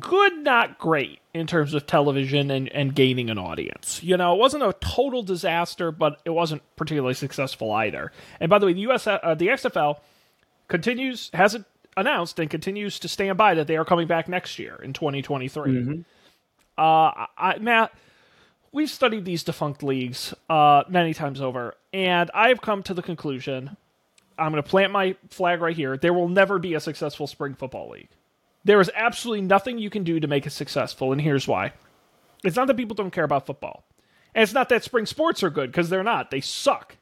good, not great in terms of television and, and gaining an audience. You know, it wasn't a total disaster, but it wasn't particularly successful either. And by the way, the US, uh, the XFL continues hasn't announced and continues to stand by that they are coming back next year in 2023. Uh, I, I- Matt, we've studied these defunct leagues uh, many times over, and I have come to the conclusion. I'm going to plant my flag right here. There will never be a successful spring football league. There is absolutely nothing you can do to make it successful, and here's why. It's not that people don't care about football. And it's not that spring sports are good, because they're not. They suck.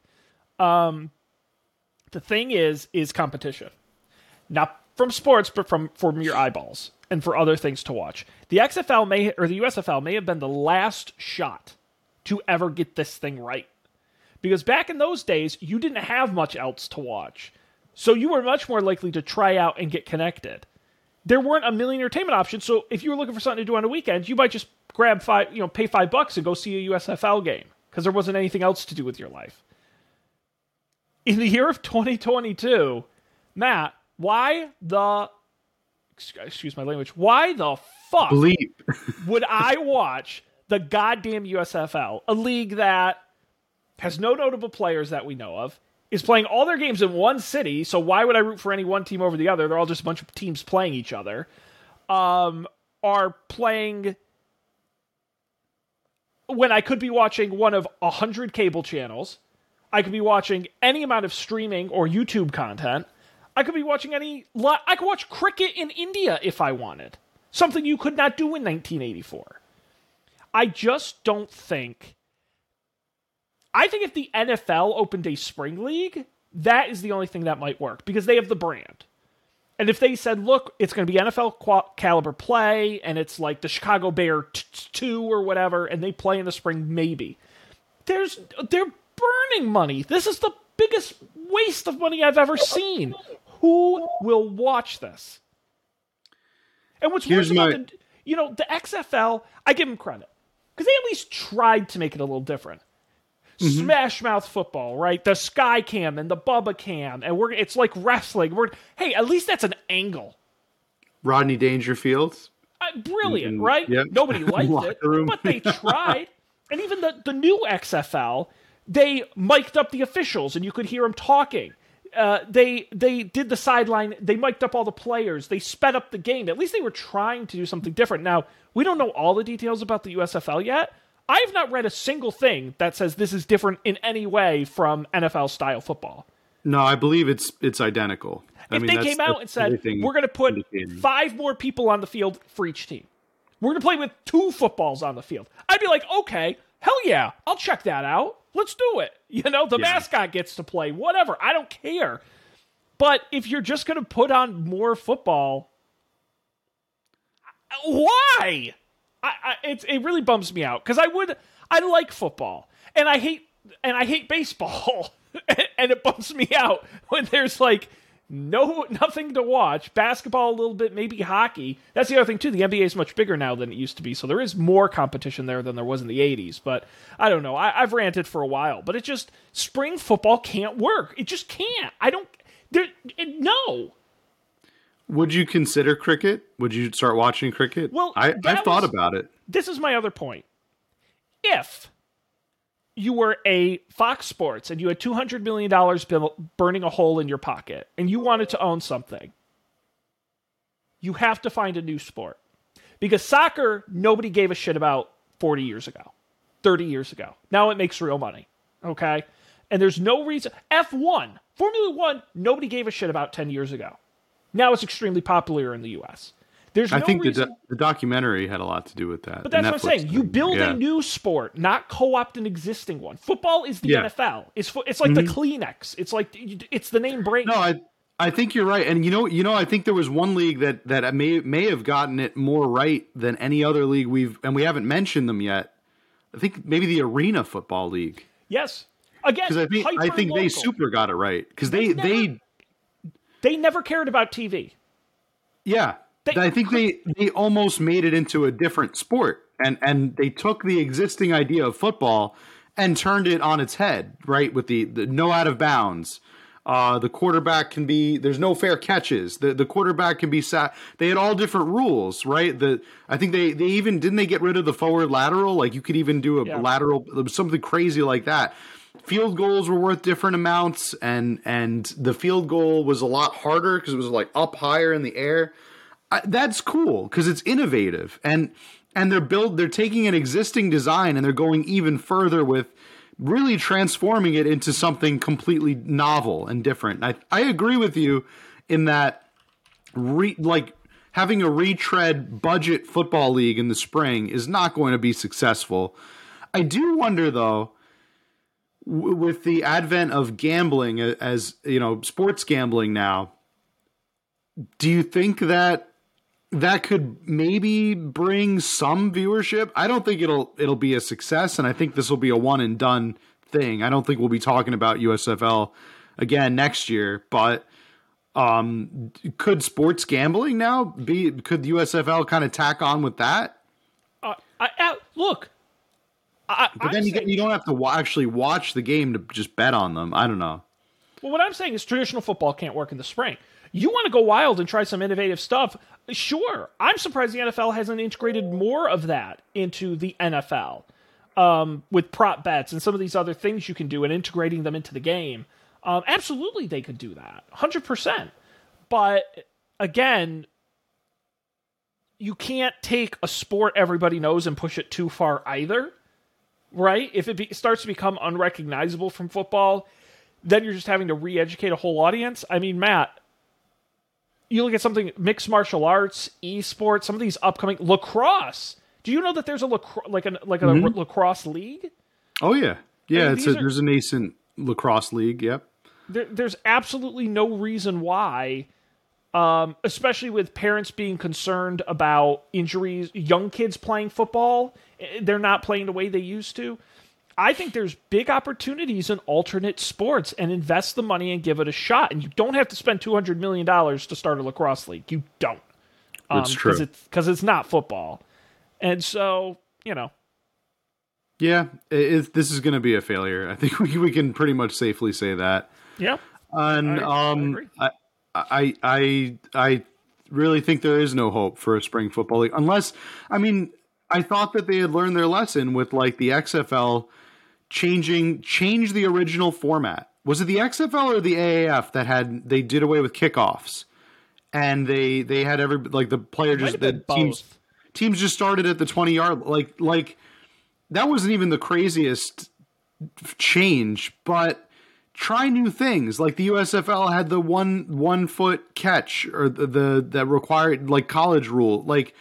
Um, the thing is, is competition. Not from sports, but from, from your eyeballs and for other things to watch. The XFL may, or the USFL may have been the last shot to ever get this thing right. Because back in those days, you didn't have much else to watch. So you were much more likely to try out and get connected. There weren't a million entertainment options, so if you were looking for something to do on a weekend, you might just grab five, you know, pay five bucks and go see a USFL game because there wasn't anything else to do with your life. In the year of 2022, Matt, why the excuse my language, why the fuck Bleep. would [laughs] I watch the goddamn USFL, a league that has no notable players that we know of, is playing all their games in one city, so why would I root for any one team over the other? They're all just a bunch of teams playing each other. Um, are playing when I could be watching one of a hundred cable channels. I could be watching any amount of streaming or YouTube content. I could be watching any. I could watch cricket in India if I wanted. Something you could not do in 1984. I just don't think. I think if the NFL opened a spring league, that is the only thing that might work because they have the brand. And if they said, look, it's going to be NFL qua- caliber play and it's like the Chicago Bear t- t- 2 or whatever, and they play in the spring, maybe. There's They're burning money. This is the biggest waste of money I've ever seen. Who will watch this? And what's Here's worse about the, you know, the XFL, I give them credit because they at least tried to make it a little different. Mm-hmm. Smash Mouth football, right? The Sky Cam and the Bubba Cam, and we're it's like wrestling. We're hey, at least that's an angle. Rodney Dangerfield. Uh, brilliant, right? Yep. Nobody [laughs] liked it, room. but they tried. and even the the new XFL, they mic'd up the officials, and you could hear them talking. Uh, they they did the sideline. They mic'd up all the players. They sped up the game. At least they were trying to do something different. Now we don't know all the details about the USFL yet. I have not read a single thing that says this is different in any way from NFL style football. No, I believe it's it's identical. I If mean, they came out and said we're going to put indicated. five more people on the field for each team, we're going to play with two footballs on the field, I'd be like, okay, hell yeah, I'll check that out. Let's do it. [laughs] You know, the Yeah. mascot gets to play, whatever. I don't care. But if you're just going to put on more football, why? I, I it's it really bums me out because I would I like football and I hate and I hate baseball [laughs] and it bums me out when there's like no [laughs] nothing to watch basketball a little bit maybe hockey that's the other thing too the NBA is much bigger now than it used to be so there is more competition there than there was in the 80s but I don't know I, I've ranted for a while but it just spring football can't work it just can't I don't there it, no Would you consider cricket? Would you start watching cricket? Well, i i've thought about it. this is my other point. If you were a Fox Sports and you had $200 million burning a hole in your pocket and you wanted to own something, you have to find a new sport. Because soccer, nobody gave a shit about 40 years ago, 30 years ago. Now it makes real money. Okay? And there's no reason. F1, Formula One, nobody gave a shit about 10 years ago. Now it's extremely popular in the US. There's I no think the, reason. do- the documentary had a lot to do with that. But that's what I'm saying. You build a new sport, not co-opt an existing one. Football is the Yeah. Mm-hmm. NFL. It's fo- it's like the Kleenex. It's like it's the name brand. No, I I think you're right, and you know, you know, I think there was one league that that may may have gotten it more right than any other league we've, and we haven't mentioned them yet. I think maybe the Arena Football League yes. Again, because I think I think they super got it right because they never- they they never cared about TV. yeah. They- I think they they almost made it into a different sport, and and they took the existing idea of football and turned it on its head, right? With the, the no out of bounds. Uh, the quarterback can be there's no fair catches. The the quarterback can be sat. They had all different rules, right? The I think they they even didn't they get rid of the forward lateral. Like you could even do a Yeah. lateral something crazy like that. Field goals were worth different amounts, and and the field goal was a lot harder because it was like up higher in the air. I, that's cool because it's innovative and and they're built they're taking an existing design and they're going even further with really transforming it into something completely novel and different. I I agree with you in that re, like having a retread budget football league in the spring is not going to be successful. I do wonder though with the advent of gambling uh, as you know sports gambling now do you think that that could maybe bring some viewership. I don't think it'll it'll be a success, and I think this will be a one and done thing. I don't think we'll be talking about USFL again next year. But um, could sports gambling now be? Could USFL kind of tack on with that? Uh, I, I, look, I, But I'm then you, get, you don't have to wa- actually watch the game to just bet on them. I don't know. Well, what I'm saying is traditional football can't work in the spring. You want to go wild and try some innovative stuff? Sure. I'm surprised the NFL hasn't integrated more of that into the NFL um, with prop bets and some of these other things you can do and integrating them into the game. Um, absolutely, they could do that, hundred percent. But again, you can't take a sport everybody knows and push it too far either, right? If it be, starts to become unrecognizable from football, then you're just having to re-educate a whole audience. I mean, Matt, you look at something mixed martial arts, esports, some of these upcoming lacrosse. Do you know that there's a lacrosse like a like a lacrosse league? Oh yeah, yeah. it's a, are- there's a nascent lacrosse league. Yep. There, there's absolutely no reason why, um, especially with parents being concerned about injuries, young kids playing football, eh, they're not playing the way they used to. I think there's big opportunities in alternate sports and invest the money and give it a shot. And you don't have to spend two hundred million dollars to start a lacrosse league. You don't. That's true. Because it's, 'cause it's not football, and so you know. Yeah, it, this is going to be a failure. I think [laughs] we, we can pretty much safely say that. Yeah. And I- um. I, I, I, I really think there is no hope for a spring football league unless, I mean, I thought that they had learned their lesson with like the XFL changing change the original format. Was it the XFL or the AAF that had they did away with kickoffs and they they had every like the player just the teams both. teams just started at the 20 yard like like that wasn't even the craziest change but try new things like the USFL had the one one foot catch or the, the that required like college rule like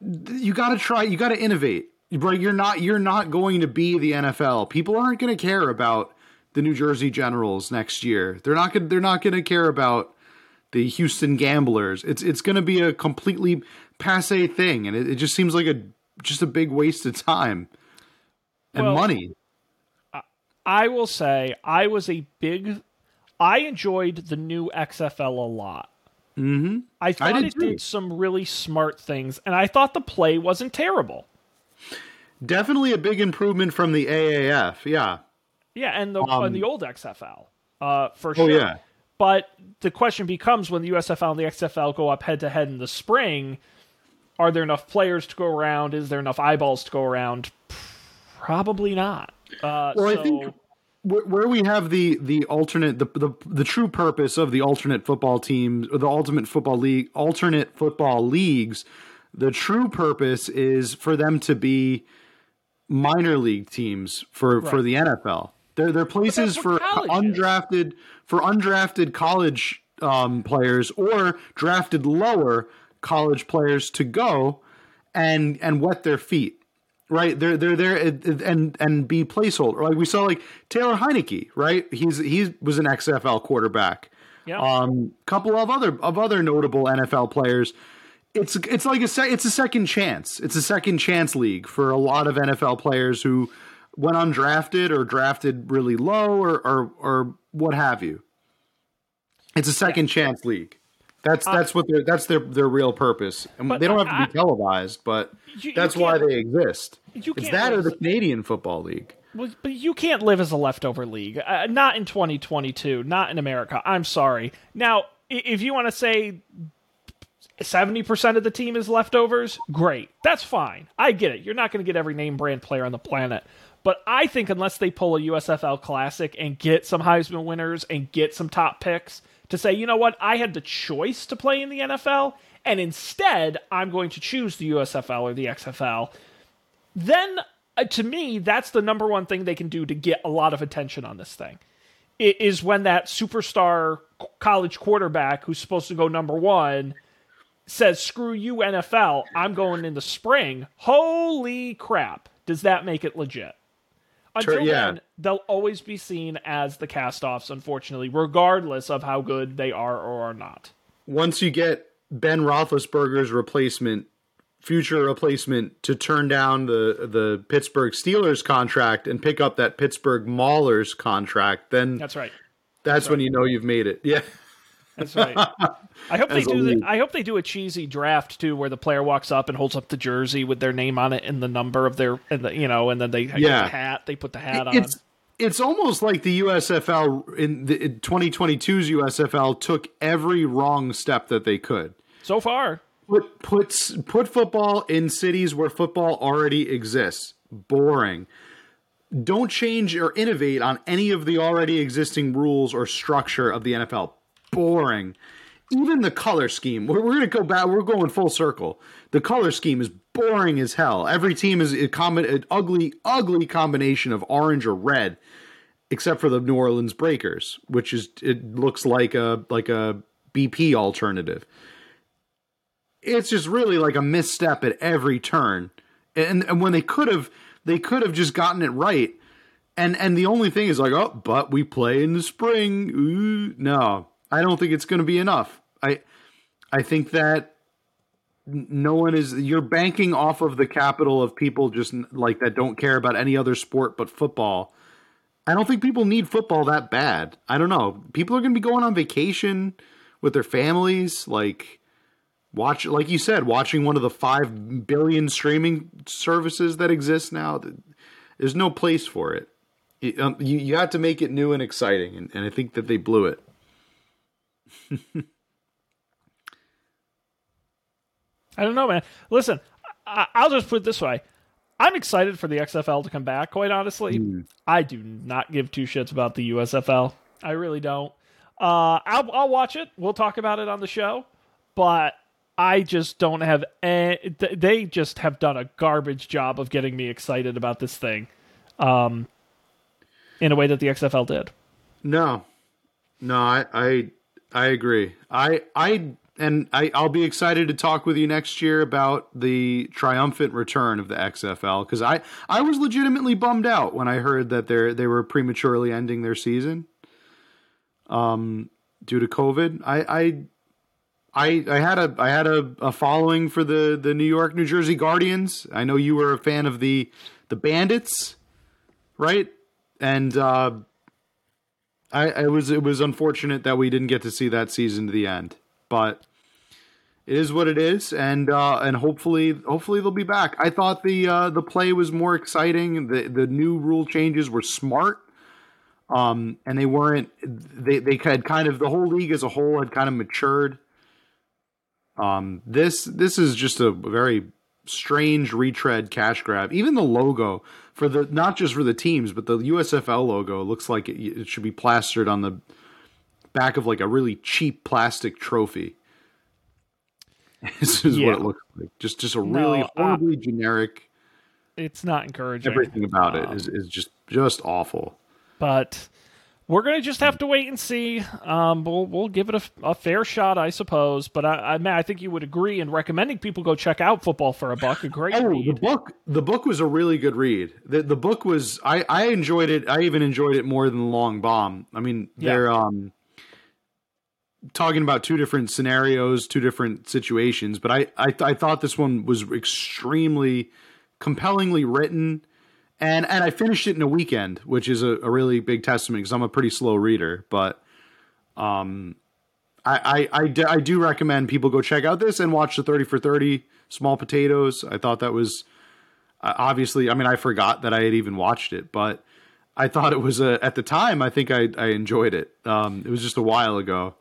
you got to try you got to innovate right you're not you're not going to be the NFL people aren't going to care about the New Jersey Generals next year they're not going they're not going to care about the Houston Gamblers it's it's going to be a completely passe thing and it, it just seems like a just a big waste of time and Well, money I will say I was a big. I enjoyed the new XFL a lot. Mm-hmm. I thought did it too. did some really smart things, and I thought the play wasn't terrible. Definitely a big improvement from the AAF. Yeah. Yeah, and the Um, and the old XFL, uh, for Oh sure. yeah. But the question becomes when the USFL and the XFL go up head to head in the spring, are there enough players to go around? Is there enough eyeballs to go around? Probably not. Uh, Well, so, I think where, we have the the alternate the, the the true purpose of the alternate football teams or the ultimate football league alternate football leagues, the true purpose is for them to be minor league teams for for the NFL. They're they're places for college is. undrafted for undrafted college um, players or drafted lower college players to go and and wet their feet. Right, they're they're there and and be placeholder. Like we saw, like Taylor Heinicke. Right, he's he was an XFL quarterback. yeah. Um, couple of other of other notable NFL players. It's it's like a se- it's a second chance. It's a second chance league for a lot of NFL players who went undrafted or drafted really low or or or what have you. It's a second chance league. That's that's what their that's their their real purpose. And they don't have to I- be televised, but You- you that's why they exist. It's that or the Canadian Football League. Well, but you can't live as a leftover league. Uh, not in 2022. Not in America. I'm sorry. Now, if you want to say 70% of the team is leftovers, great. That's fine. I get it. You're not going to get every name brand player on the planet. But I think unless they pull a USFL Classic and get some Heisman winners and get some top picks to say, you know what, I had the choice to play in the NFL, and instead I'm going to choose the USFL or the XFL, then uh, to me, that's the number one thing they can do to get a lot of attention on this thing. It is when that superstar college quarterback who's supposed to go number one says, "Screw you, NFL! I'm going in the spring." Holy crap! Does that make it legit? Until yeah. then, they'll always be seen as the castoffs, unfortunately, regardless of how good they are or are not. Once you get Ben Roethlisberger's replacement, future replacement, to turn down the the Pittsburgh Steelers contract and pick up that Pittsburgh Maulers contract, then That's right. that's when you know you've made it. Yeah. That's right. I hope [laughs] they do. The. I hope they do a cheesy draft too, where the player walks up and holds up the jersey with their name on it and the number of their, and the you know, and then they Yeah. the hat. They put the hat on. It's it's almost like the USFL in the in 2022's USFL took every wrong step that they could. So far, Put puts put football in cities where football already exists. Boring. Don't change or innovate on any of the already existing rules or structure of the NFL. Boring. Even the color scheme. We're, we're going to go back. We're going full circle. The color scheme is boring as hell. Every team is a common, an ugly, ugly combination of orange or red, except for the New Orleans Breakers, which is it looks like a like a BP alternative it's just really like a misstep at every turn. And and when they could have they could have just gotten it right. And and the only thing is like, oh, but we play in the spring. Ooh, no. I don't think it's going to be enough. I I think that no one is you're banking off of the capital of people just like that don't care about any other sport but football. I don't think people need football that bad. I don't know. People are going to be going on vacation with their families like watch like you said watching one of the 5 billion streaming services that exist now there's no place for it It- um, you, you have to make it new and exciting and, and i think that they blew it [laughs] I don't know, man. Listen, I, I'll just put it this way: I'm excited for the XFL to come back. Quite honestly, I do not give two shits about the USFL. I really don't. Uh, I'll, I'll watch it. We'll talk about it on the show, but I just don't have. A, they just have done a garbage job of getting me excited about this thing, um, in a way that the XFL did. no no i i, I agree i i and I, I'll be excited to talk with you next year about the triumphant return of the XFL because I, I was legitimately bummed out when I heard that they they were prematurely ending their season, um, due to COVID. I, I I I had a I had a, a following for the the New York New Jersey Guardians. I know you were a fan of the the Bandits, right? And uh, I was it was unfortunate that we didn't get to see that season to the end, but it is what it is, and uh, and hopefully hopefully they'll be back. I thought the uh, the play was more exciting. The the new rule changes were smart um, and they weren't they they had kind of the whole league as a whole had kind of matured. Um, this this is just a very strange retread cash grab. Even the logo for the not just for the teams, but the USFL logo looks like it, it should be plastered on the back of like a really cheap plastic trophy. [laughs] this is Yeah. what it looks like. Just just a really No, uh, horribly generic. It's not encouraging. Everything about it is is just just awful. but we're gonna just have to wait and see. Um, we'll we'll give it a, a fair shot, I suppose. But I, I, I think you would agree in recommending people go check out Football for a Buck. A great [laughs] Oh, the book the book was a really good read. The the book was I I enjoyed it. I even enjoyed it more than Long Bomb. I mean, they're um talking about two different scenarios, two different situations, but I I, I thought this one was extremely compellingly written. And and I finished it in a weekend, which is a, a really big testament because I'm a pretty slow reader. But um, I, I, I, do, do recommend people go check out this and watch the 30 for 30 small potatoes. I thought that was uh, obviously, I mean, I forgot that I had even watched it, but I thought it was a, at the time, I think I, I enjoyed it. Um, it was just a while ago.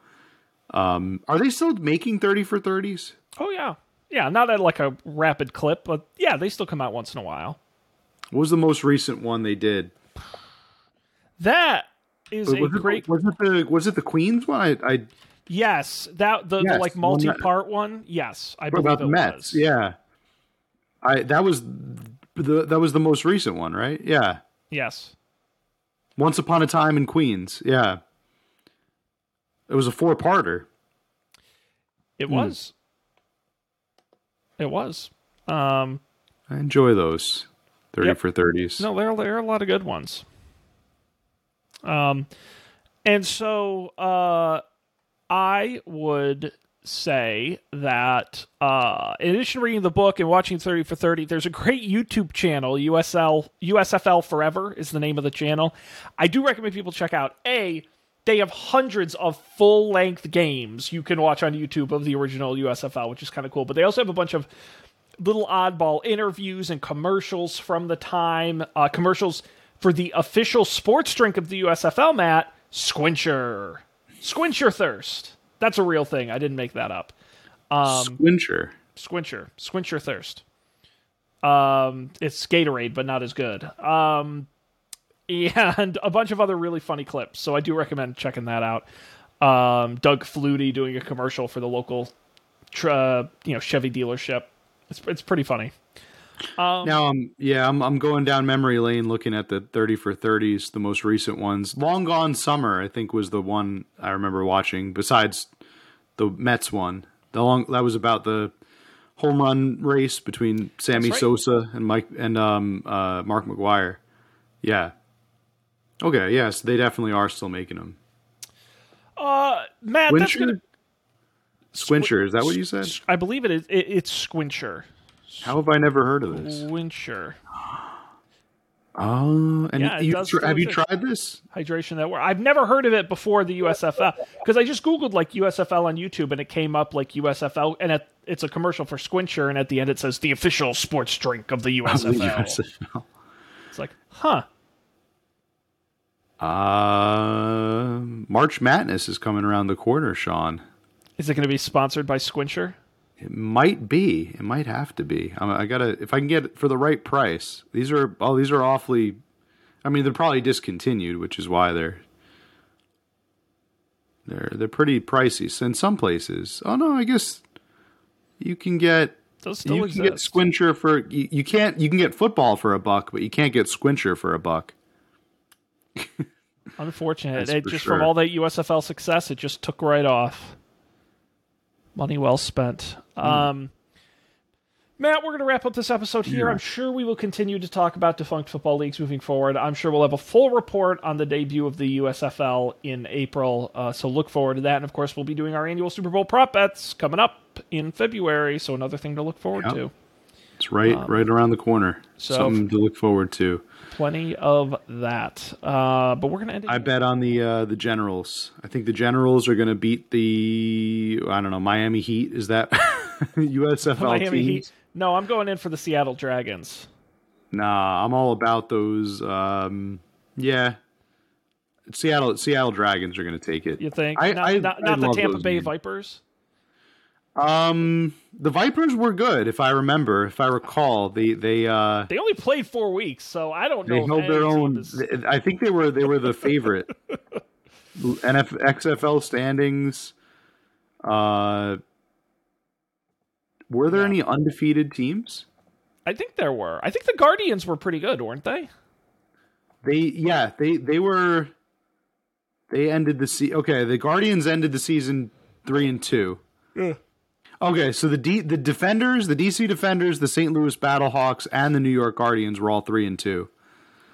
Um, are they still making 30 for 30s? Oh, yeah. Yeah, not at like a rapid clip, but yeah, they still come out once in a while. What was the most recent one they did? That is was a great. Was it the was it the Queens one? I, I yes, that the, yes, the like multi part one. Yes, I believe about the Mets. Was. Yeah, I that was the that was the most recent one, right? Yeah. Yes. Once upon a time in Queens. Yeah. It was a four parter. It hmm. was. It was. Um, I enjoy those thirty yep. for thirties. No, there there are a lot of good ones. Um, and so uh, I would say that uh, in addition to reading the book and watching 30 for 30, there's a great YouTube channel, USL USFL Forever is the name of the channel. I do recommend people check out A, they have hundreds of full length games you can watch on YouTube of the original USFL, which is kind of cool. But they also have a bunch of little oddball interviews and commercials from the time, uh, commercials for the official sports drink of the USFL, Matt, Sqwincher. Sqwincher Thirst. That's a real thing. I didn't make that up. Um, Sqwincher. Sqwincher. Sqwincher Thirst. Um, it's Gatorade, but not as good. Um, and a bunch of other really funny clips. So I do recommend checking that out. Um, Doug Flutie doing a commercial for the local, uh, you know, Chevy dealership. It's it's pretty funny. Um, now, um, yeah, I'm I'm going down memory lane, looking at the 30 for 30s, the most recent ones. Long Gone Summer, I think, was the one I remember watching. Besides the Mets one, the long that was about the home run race between Sammy right. Sosa and Mike and um, uh, Mark McGwire. Yeah. Okay. Yes, they definitely are still making them. Uh, Matt, Sqwincher? that's gonna. Sqwincher, is that what you said? I believe it is. It, it's Sqwincher. How have I never heard of this? Wincher. [gasps] Oh, and yeah, you tr- have you tried this hydration that network? I've never heard of it before the USFL because I just googled like USFL on YouTube and it came up like USFL and it, it's a commercial for Sqwincher and at the end it says the official sports drink of the USFL. [laughs] Of the USFL. It's like, huh? Uh, March Madness is coming around the corner, Sean. Is it going to be sponsored by Sqwincher? It might be. It might have to be. I, I gotta if I can get it for the right price. These are oh these are awfully. I mean they're probably discontinued, which is why they're they're they're pretty pricey. So in some places, oh no, I guess you can get Those still you exist. can get Sqwincher for you, you can't you can get football for a buck, but you can't get Sqwincher for a buck. [laughs] Unfortunate. It just sure. from all that USFL success, it just took right off. Money well spent. Mm. Um, Matt, we're going to wrap up this episode here. Yeah. I'm sure we will continue to talk about defunct football leagues moving forward. I'm sure we'll have a full report on the debut of the USFL in April, uh, so look forward to that. And of course, we'll be doing our annual Super Bowl prop bets coming up in February, so another thing to look forward to. It's right, um, right around the corner. So Something to look forward to plenty of that. Uh, but we're gonna end. I bet on the uh, the Generals. I think the Generals are gonna beat the I don't know Miami Heat. Is that [laughs] USFL Miami teams? Heat. No, I'm going in for the Seattle Dragons. Nah, I'm all about those. Um, yeah, Seattle Seattle Dragons are going to take it. You think? I, not, I, not, not the Tampa Bay. Vipers. Um, the Vipers were good, if I remember, if I recall. They they uh they only played four weeks, so I don't know. They held their own. Is... I think they were they were the favorite. [laughs] NF XFL standings. Uh, were there yeah. any undefeated teams? I think there were. I think the Guardians were pretty good, weren't they? They yeah they they were. They ended the season. okay. The Guardians ended the season three and two. Yeah. Okay, so the D, the defenders, the DC defenders, the St. Louis Battlehawks, and the New York Guardians were all three and two.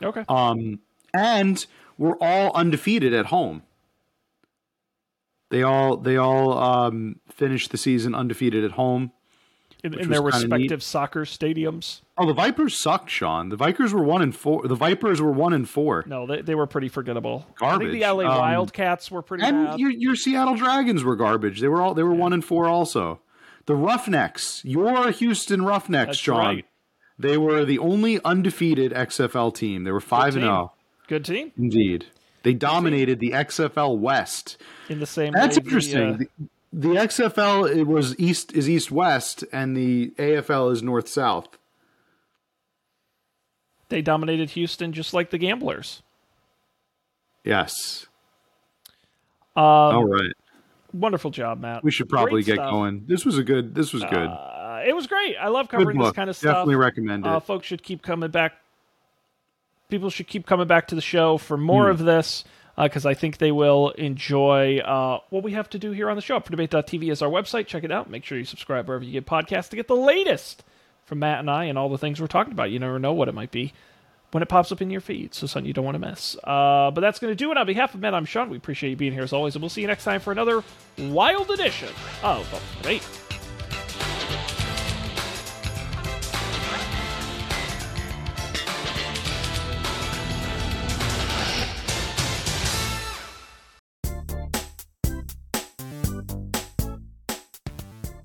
Okay. Um, and we're all undefeated at home. They all they all um, finished the season undefeated at home. in, in their respective soccer stadiums. Oh, the Vipers sucked, Sean. The Vipers were one and four. The Vipers were one and four. No, they, they were pretty forgettable. I think the Garbage. LA Um, Wildcats were pretty And your, your Seattle Dragons were garbage. They were all they were one and four also. The Roughnecks, your Houston Roughnecks, That's Sean. right. They were the only undefeated XFL team. They were five and team. zero. Good team Indeed, they dominated the XFL West. in the same. That's way the, interesting. uh, The, the XFL it was east is east west, and the AFL is north south. they dominated Houston just like the Gamblers. Yes. Um, All right. Wonderful job, Matt. We should probably Great get stuff. going. This was a good. This was good. Uh, it was great. I love covering this kind of stuff. Definitely recommend it. Uh, folks should keep coming back. People should keep coming back to the show for more Hmm. of this because I think they will enjoy uh, what we have to do here on the show. Debate.tv is our website. Check it out. Make sure you subscribe wherever you get podcasts to get the latest from Matt and I and all the things we're talking about. You never know what it might be when it pops up in your feed, so something you don't want to miss. Uh, but that's going to do it. On behalf of Matt, I'm Sean. We appreciate you being here as always, and we'll see you next time for another wild edition of Debate.